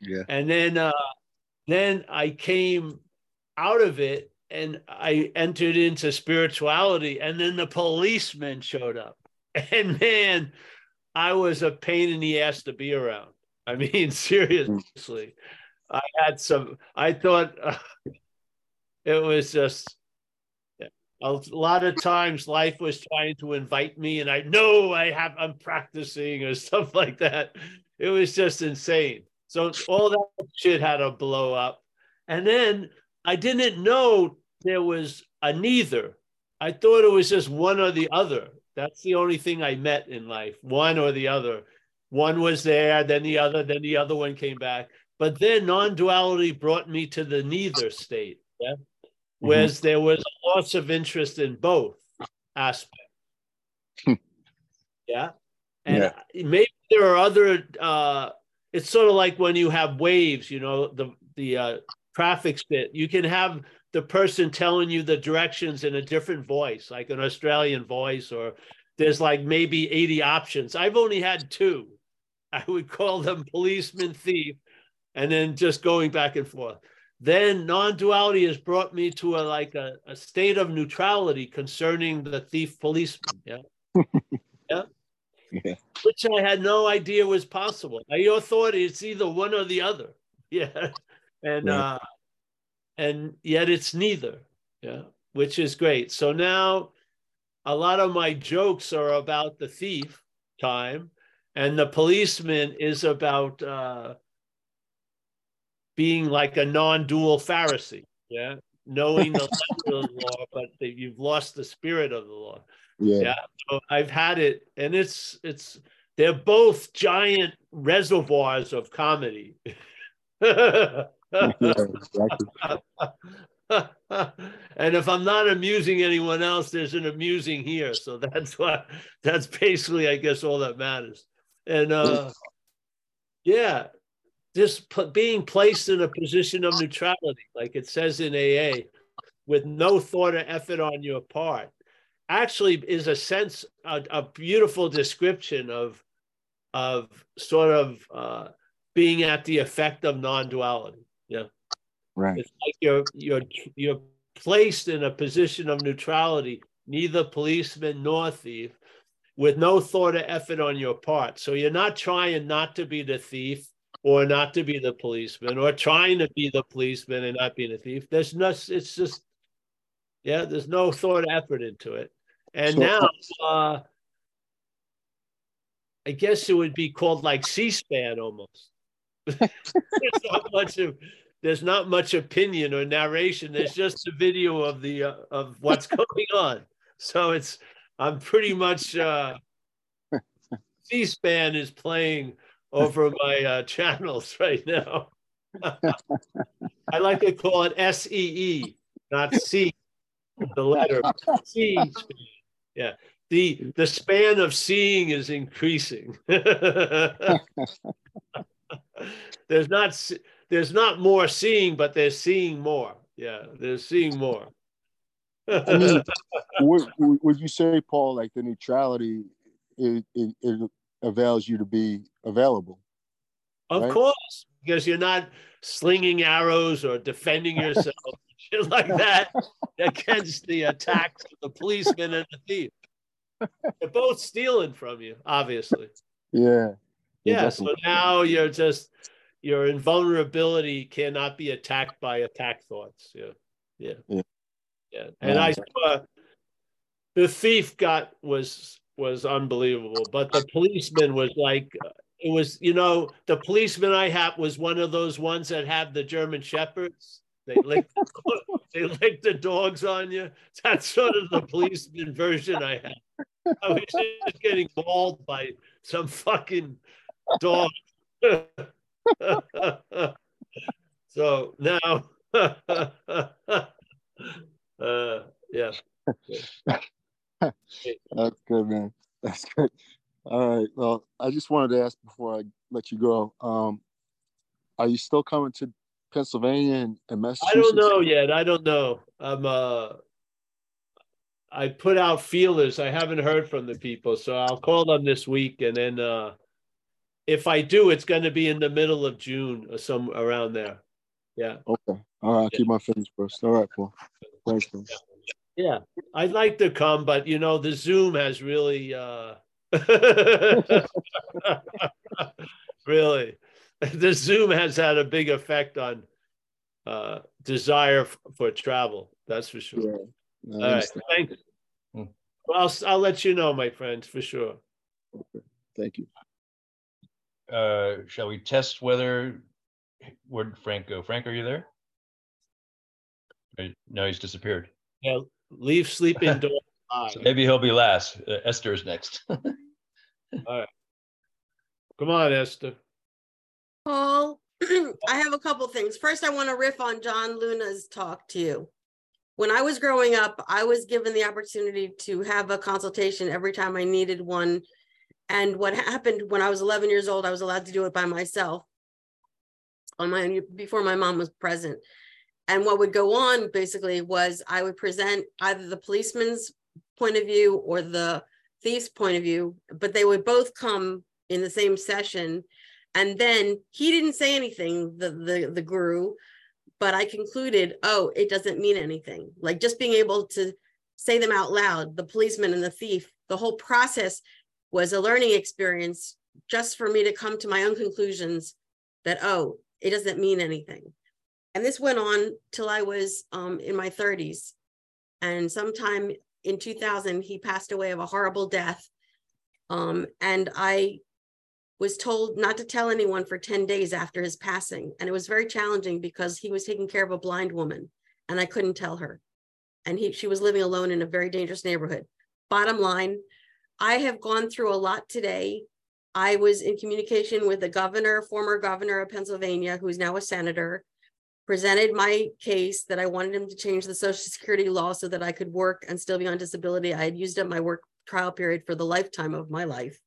Yeah. and then uh then i came out of it and I entered into spirituality, and then the policeman showed up. And man, I was a pain in the ass to be around. I mean, seriously, I had some, I thought uh, it was just a lot of times life was trying to invite me, and I know I have, I'm practicing or stuff like that. It was just insane. So all that shit had to blow up. And then I didn't know there was a neither. I thought it was just one or the other. That's the only thing I met in life, one or the other. One was there, then the other, then the other one came back. But then non duality brought me to the neither state, yeah? whereas there was a loss of interest in both aspects. yeah. And Yeah. maybe there are other, uh, it's sort of like when you have Waze, you know, the, the, uh, traffic spit, you can have the person telling you the directions in a different voice, like an Australian voice, or there's like maybe 80 options. I've only had two. I would call them policeman, thief, and then just going back and forth. Then non-duality has brought me to a like a, a state of neutrality concerning the thief policeman. Yeah. yeah. Yeah. Which I had no idea was possible. I thought it's either one or the other. Yeah. And Right. uh and yet it's neither. Yeah. Which is great. So now a lot of my jokes are about the thief time and the policeman is about uh being like a non-dual Pharisee. Yeah. Knowing the letter of the law, but that you've lost the spirit of the law. Yeah. Yeah. So I've had it, and it's it's they're both giant reservoirs of comedy. Yeah, and if I'm not amusing anyone else, there's an amusing here. So that's what that's basically, I guess, all that matters. And uh yeah, just being placed in a position of neutrality, like it says in AA, with no thought or effort on your part, actually is a sense, a, a beautiful description of of sort of uh, being at the effect of non-duality. Yeah, Right. it's like you're you're you're placed in a position of neutrality, neither policeman nor thief, with no thought or effort on your part. So you're not trying not to be the thief or not to be the policeman or trying to be the policeman and not being a thief. There's no, it's just, yeah, there's no thought effort into it. And So- now, uh, I guess it would be called like C-SPAN almost. there's not much of there's not much opinion or narration. There's just a video of the uh, of what's going on. So it's I'm pretty much uh, C-SPAN is playing over my uh, channels right now. I like to call it S E E, not C, the letter C. Yeah, the the span of seeing is increasing. there's not there's not more seeing, but they're seeing more. Yeah, they're seeing more. I mean, would, would you say, Paul, like the neutrality, it, it, it avails you to be available? Of Right. course, because you're not slinging arrows or defending yourself, shit like that, against the attacks of the policeman and the thief. They're both stealing from you, obviously. Yeah. Yeah. So now you're just your invulnerability cannot be attacked by attack thoughts. Yeah. Yeah. Yeah. Yeah. And Yeah. I saw the thief got was was unbelievable, but the policeman was like it was, you know, the policeman I had was one of those ones that have the German shepherds. They lick they lick the dogs on you. That's sort of the policeman version I had. I was just getting mauled by some fucking dog. so now Uh, yeah. That's good, man. That's good. All right. Well, I just wanted to ask before I let you go. Um, are you still coming to Pennsylvania and, and I don't know yet. I don't know. I'm uh I put out feelers. I haven't heard from the people, so I'll call them this week and then uh if I do, it's gonna be in the middle of June or some around there. Yeah. Okay. All right. I'll keep my fingers crossed. All right, Paul. Thanks, man. Yeah. I'd like to come, but you know, the Zoom has really uh really the Zoom has had a big effect on uh desire f- for travel. That's for sure. Yeah. I All right. understand. Thanks. Hmm. Well, I'll, I'll let you know, my friends, for sure. Thank you. Uh, shall we test whether, where'd Frank go? Frank, are you there? No, he's disappeared. Yeah, leave sleep indoors. So maybe he'll be last. Uh, Esther is next. Come on, Esther. Paul, I have a couple things. First, I want to riff on John Luna's talk to you. When I was growing up, I was given the opportunity to have a consultation every time I needed one. And what happened when I was 11 years old, I was allowed to do it by myself on my own before my mom was present. And what would go on basically was I would present either the policeman's point of view or the thief's point of view, but they would both come in the same session and then he didn't say anything, the the the guru, but I concluded, oh, it doesn't mean anything. Like just being able to say them out loud, the policeman and the thief, the whole process was a learning experience just for me to come to my own conclusions that oh, it doesn't mean anything. And this went on till I was um, in my 30s. And sometime in 2000, he passed away of a horrible death. Um, and I was told not to tell anyone for 10 days after his passing. And it was very challenging because he was taking care of a blind woman and I couldn't tell her. And he, she was living alone in a very dangerous neighborhood. Bottom line, I have gone through a lot today. I was in communication with the governor, former governor of Pennsylvania, who's now a senator, presented my case that I wanted him to change the Social Security law so that I could work and still be on disability. I had used up my work trial period for the lifetime of my life.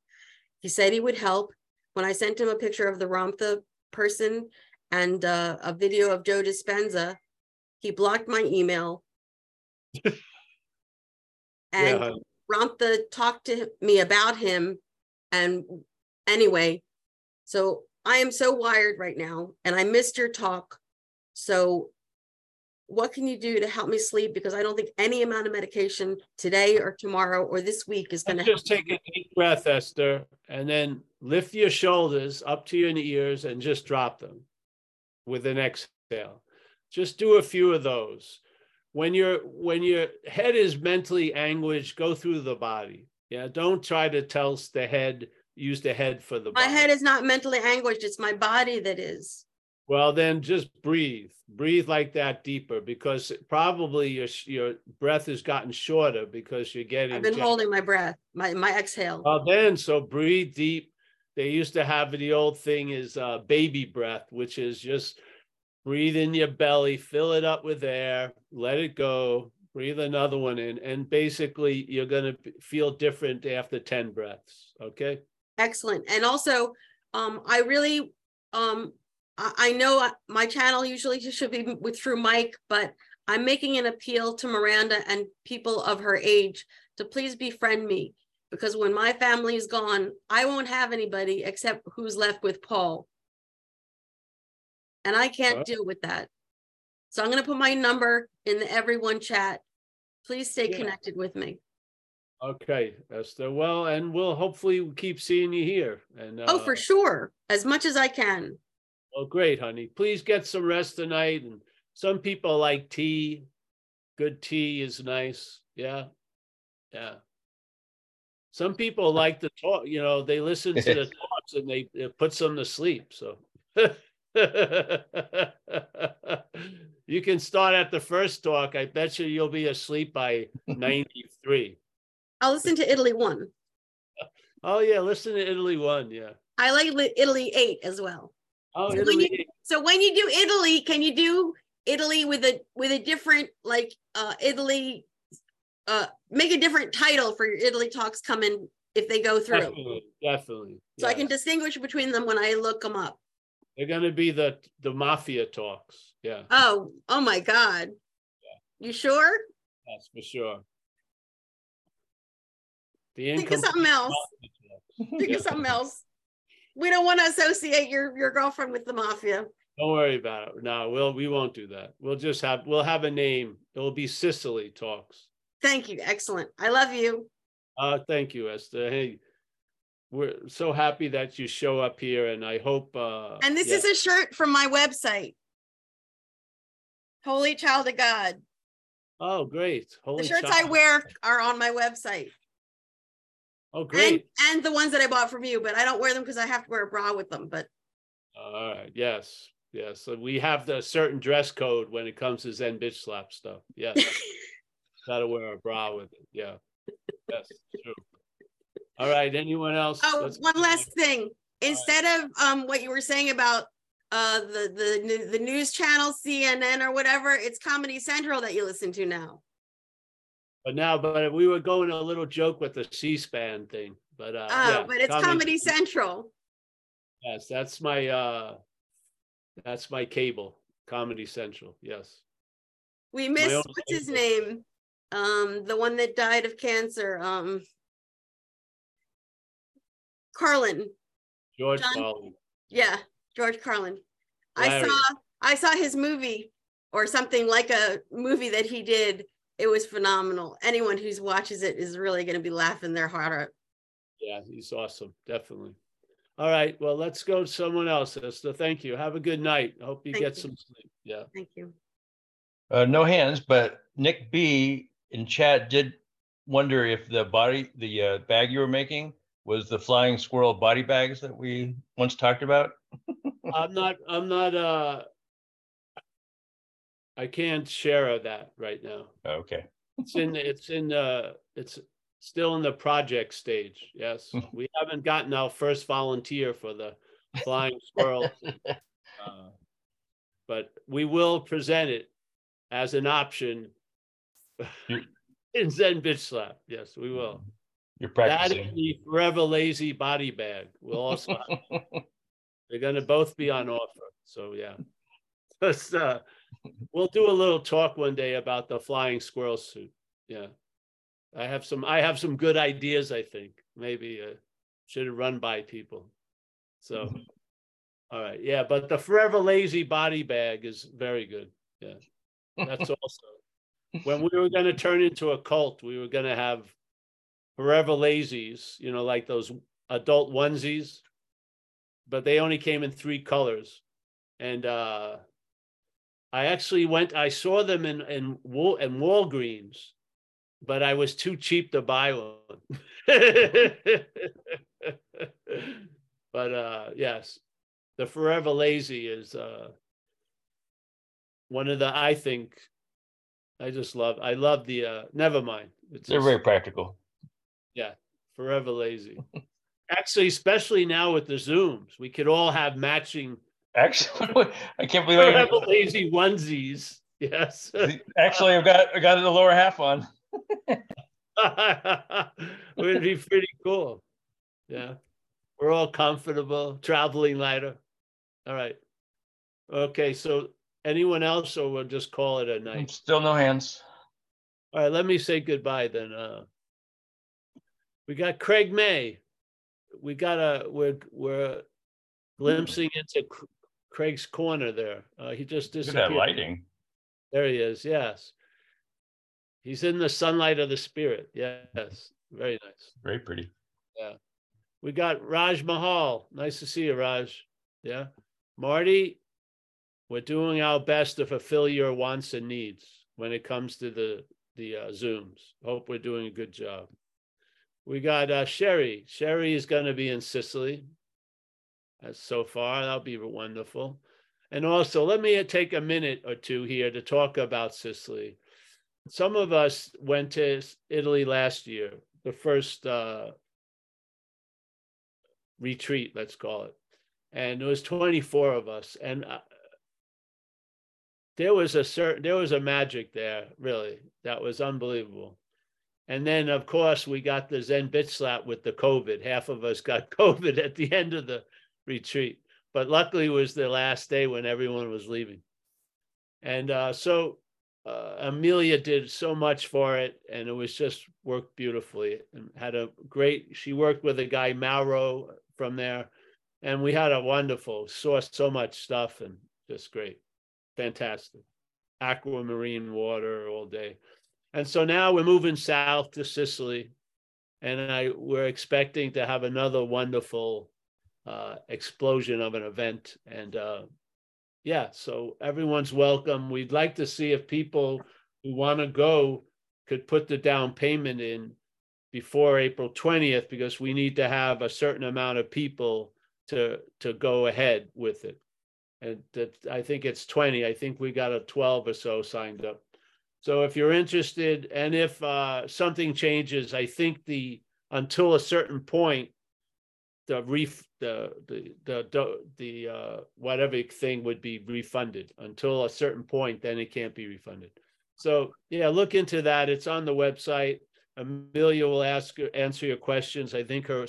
He said he would help. When I sent him a picture of the Ramtha person and uh, a video of Joe Dispenza, he blocked my email. and Yeah. Ramtha talked to me about him. And anyway, so I am so wired right now and I missed your talk. So what can you do to help me sleep? Because I don't think any amount of medication today or tomorrow or this week is going to help. Just take a deep breath, Esther, and then lift your shoulders up to your ears and just drop them with an exhale. Just do a few of those. When your when your head is mentally anguished, go through the body. Yeah, don't try to tell the head, use the head for the My body. head is not mentally anguished. It's my body that is. Well, then just breathe. Breathe like that deeper because probably your your breath has gotten shorter because you're getting. I've been jet- holding my breath, my, my exhale. Well, then, so breathe deep. They used to have the old thing is uh, baby breath, which is just breathe in your belly, fill it up with air, let it go, breathe another one in, and basically you're going to feel different after 10 breaths. Okay. Excellent. And also, um, I really, um, I, I know my channel usually should be with through Mike, but I'm making an appeal to Miranda and people of her age to please befriend me because when my family is gone, I won't have anybody except who's left with Paul. And I can't Well- deal with that. So I'm going to put my number in the everyone chat. Please stay Yeah. connected with me. Okay, Esther. Well, and we'll hopefully keep seeing you here. And Oh, uh, for sure. As much as I can. Well, great, honey. Please get some rest tonight. And some people like tea. Good tea is nice. Yeah. Yeah. Some people like to talk, you know, they listen to the talks and they it puts them to sleep. So you can start at the first talk. I bet you you'll be asleep by 93. I'll listen to Italy one. Oh, yeah. Listen to Italy one. Yeah. I like Italy eight as well. Oh, So when Italy. So when you do Italy, can you do Italy with a with a different like uh Italy uh make a different title for your Italy talks coming if they go through. Definitely, definitely. So I can distinguish between them when I look them up. They're gonna be the, the mafia talks. Yeah, Oh, oh my God. Yeah. You sure? that's for sure. The Think of something else. Think of something else. We don't want to associate your your girlfriend with the mafia. Don't worry about it. No, we'll, we won't do that. We'll just have, we'll have a name. It'll be Sicily Talks. Thank you. Excellent. I love you. Uh, thank you, Esther. Hey, we're so happy that you show up here and I hope, uh. And this yeah. is a shirt from my website. Holy Child of God. Oh, great. Holy The shirts I wear are on my website. Oh, And great. and the ones that I bought from you, but I don't wear them because I have to wear a bra with them. But All right, yes, yes. So we have the certain dress code when it comes to Zen bitch slap stuff. Yes. Gotta wear a bra with it. Yeah. Yes, true. All right, anyone else? oh, Let's- one last thing. Instead of um what you were saying about uh the the the news channel CNN or whatever, it's Comedy Central that you listen to now. But now, but we were going a little joke with the C-SPAN thing, but uh. Oh, yeah, but it's Comedy Central. Yes, that's my uh, that's my cable, Comedy Central. Yes. We missed what's his name? Um, the one that died of cancer. Um, Carlin. George John- Carlin. Yeah, George Carlin. I saw I saw his movie or something like a movie that he did. It was phenomenal. Anyone who's watches it is really going to be laughing their heart out. Yeah, he's awesome, definitely. All right, well, let's go to someone else, Esther. Thank you. Have a good night. I Hope you Thank get you. some sleep. Yeah. Thank you. Uh, no hands, but Nick B in chat did wonder if the body, the uh, bag you were making was the flying squirrel body bags that we once talked about. I'm not, I'm not, uh, I can't share that right now. Okay. It's in, it's in, uh, it's still in the project stage. Yes. We haven't gotten our first volunteer for the flying squirrel. Uh, But we will present it as an option in Zen Bitch Slap. Yes, we will. You're That and practicing. the Forever Lazy Body Bag We'll also, they're gonna both be on offer. So, yeah. Just, uh, we'll do a little talk one day about the flying squirrel suit. Yeah. I have some, I have some good ideas, I think. Maybe, uh, should have run by people. So, all right, yeah, but the Forever Lazy Body Bag is very good. Yeah. That's also, when we were gonna turn into a cult, we were gonna have Forever Lazies, you know, like those adult onesies. But they only came in three colors. And uh I actually went, I saw them in in in Walgreens, but I was too cheap to buy one. but uh yes, the Forever Lazy is uh one of the I think I just love I love the uh never mind. It's They're just- very practical. yeah, forever lazy. Actually, especially now with the Zooms, we could all have matching Actually, I can't believe I forever lazy onesies. Yes. actually I've got I got the lower half on. Would be pretty cool. Yeah. We're all comfortable, traveling lighter. All right. Okay, so anyone else, or we'll just call it a night? Still no hands. All right, let me say goodbye then. Uh, we got Craig May. We got a we're we're glimpsing into Craig's corner there. Uh, he just disappeared. Look at that lighting. There he is. Yes, he's in the sunlight of the spirit. Yes, very nice. Very pretty. Yeah. We got Raj Mahal. Nice to see you, Raj. Yeah, Marty. We're doing our best to fulfill your wants and needs when it comes to the the uh, zooms. Hope we're doing a good job. We got uh, Sherry. Sherry is going to be in Sicily. So far, that'll be wonderful. And also, let me take a minute or two here to talk about Sicily. Some of us went to Italy last year, the first uh, retreat, let's call it. And there was 24 of us. And uh, there was a certain there was a magic there, really. That was unbelievable. And then of course we got the Zen bitch slap with the COVID. Half of us got COVID at the end of the retreat. But luckily it was the last day when everyone was leaving. And uh, so uh, Amelia did so much for it, and it was just worked beautifully. And had a great. She worked with a guy Mauro from there, and we had a wonderful. Saw so much stuff, and just great, fantastic, aquamarine water all day. And so now we're moving south to Sicily, and I we're expecting to have another wonderful uh, explosion of an event. And uh, yeah, so everyone's welcome. We'd like to see if people who want to go could put the down payment in before April 20th because we need to have a certain amount of people to to go ahead with it. And that I think it's 20. I think we got a 12 or so signed up. So if you're interested and if uh, something changes, I think the until a certain point the ref the the the the uh, whatever thing would be refunded until a certain point. Then it can't be refunded. So yeah, look into that. It's on the website. Amelia will ask answer your questions. I think her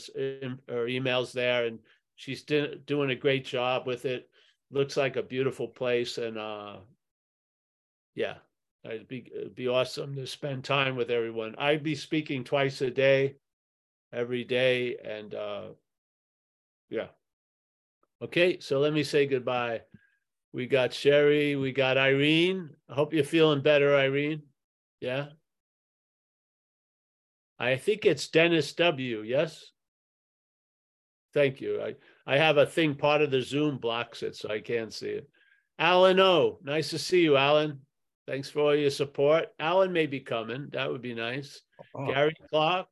her email's there, and she's doing a great job with it. Looks like a beautiful place, and uh, yeah, it'd be it'd be awesome to spend time with everyone. I'd be speaking twice a day, every day, and uh, yeah. Okay, so let me say goodbye. We got Sherry, we got Irene. I hope you're feeling better, Irene. Yeah. I think it's Dennis W. Yes. Thank you. I, I have a thing, part of the Zoom blocks it, so I can't see it. Alan O. Nice to see you, Alan. Thanks for all your support. Alan may be coming. That would be nice. Oh. Gary Clark.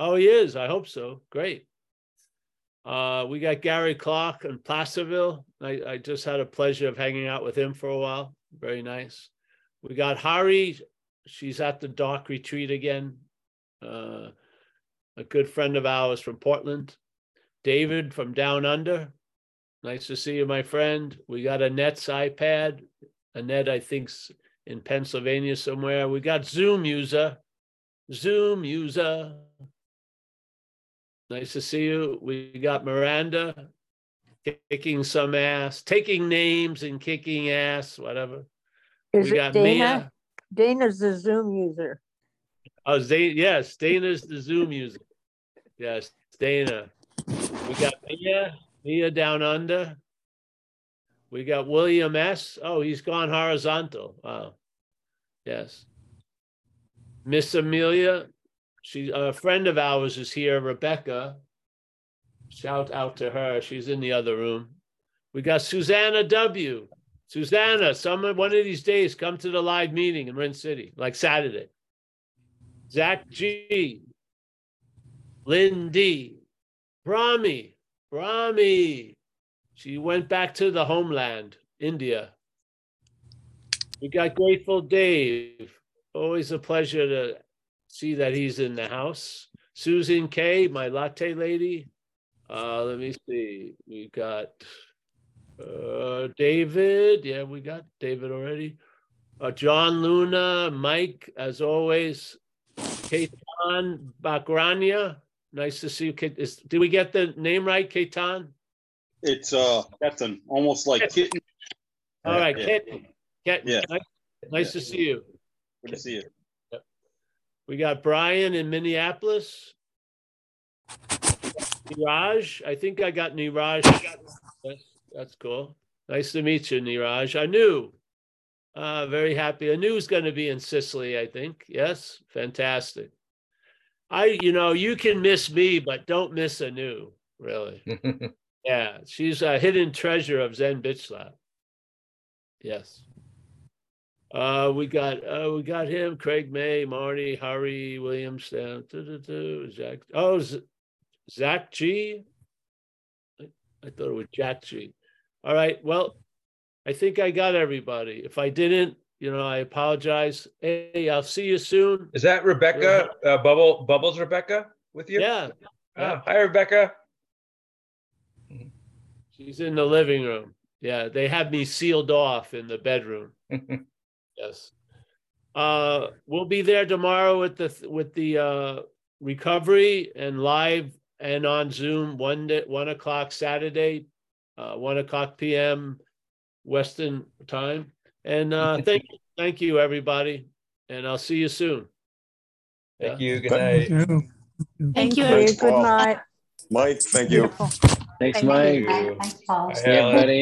Oh, he is. I hope so. Great. Uh, we got Gary Clark in Placerville. I, I, just had a pleasure of hanging out with him for a while. Very nice. We got Hari. She's at the Dark Retreat again. Uh, a good friend of ours from Portland. David from Down Under. Nice to see you, my friend. We got Annette's iPad. Annette, I think's in Pennsylvania somewhere. We got Zoom user. Zoom user. Nice to see you. We got Miranda kicking some ass, taking names and kicking ass, whatever. Is we got Dana? Mia. Dana's the Zoom user. Oh, Dana, yes, Dana's the Zoom user. Yes, Dana. We got Mia, Mia down under. We got William S. Oh, he's gone horizontal. Wow. Yes. Miss Amelia, she a friend of ours is here, Rebecca. Shout out to her. She's in the other room. We got Susanna W. Susanna, some one of these days come to the live meeting in Ren City, like Saturday. Zach G. D. Brahmi. Brahmi. She went back to the homeland, India. We got Grateful Dave. Always a pleasure to see that he's in the house. Susan K, my latte lady. Uh, let me see. We got uh, David. Yeah, we got David already. Uh, John Luna, Mike, as always. Ketan Bakrania. Nice to see you. Is, did we get the name right, Ketan? It's uh, Ketan, almost like kitten. All right, yeah. kitten. kitten. Yeah. Nice, nice yeah. to see you. Good to see you. We got Brian in Minneapolis. Niraj, I think I got Niraj. That's, that's cool. Nice to meet you, Niraj. Anu. Uh, very happy. Anu was going to be in Sicily, I think. Yes, fantastic. I, you know, you can miss me, but don't miss Anu, really. yeah, she's a hidden treasure of Zen Bitch Slap. Yes. Uh, we got uh, we got him, Craig May, Marty, Hari, Williams, uh, Zach. Oh, Z- Zach G. I, I thought it was Jack G. All right. Well, I think I got everybody. If I didn't, you know, I apologize. Hey, I'll see you soon. Is that Rebecca? Uh, Bubble Bubbles Rebecca with you? Yeah. Oh, hi, Rebecca. She's in the living room. Yeah, they had me sealed off in the bedroom. Yes. Uh, we'll be there tomorrow with the, with the, uh, recovery and live and on Zoom, one, day- one o'clock Saturday, uh, one o'clock PM Western time. And, uh, thank, thank you, everybody, and I'll see you soon. Thank Yeah. you. Good night. Thank you. Thanks, Good night. Mike, thank you. Beautiful. Thanks, Thank Mike. you. Thanks, Paul. Bye, See everybody.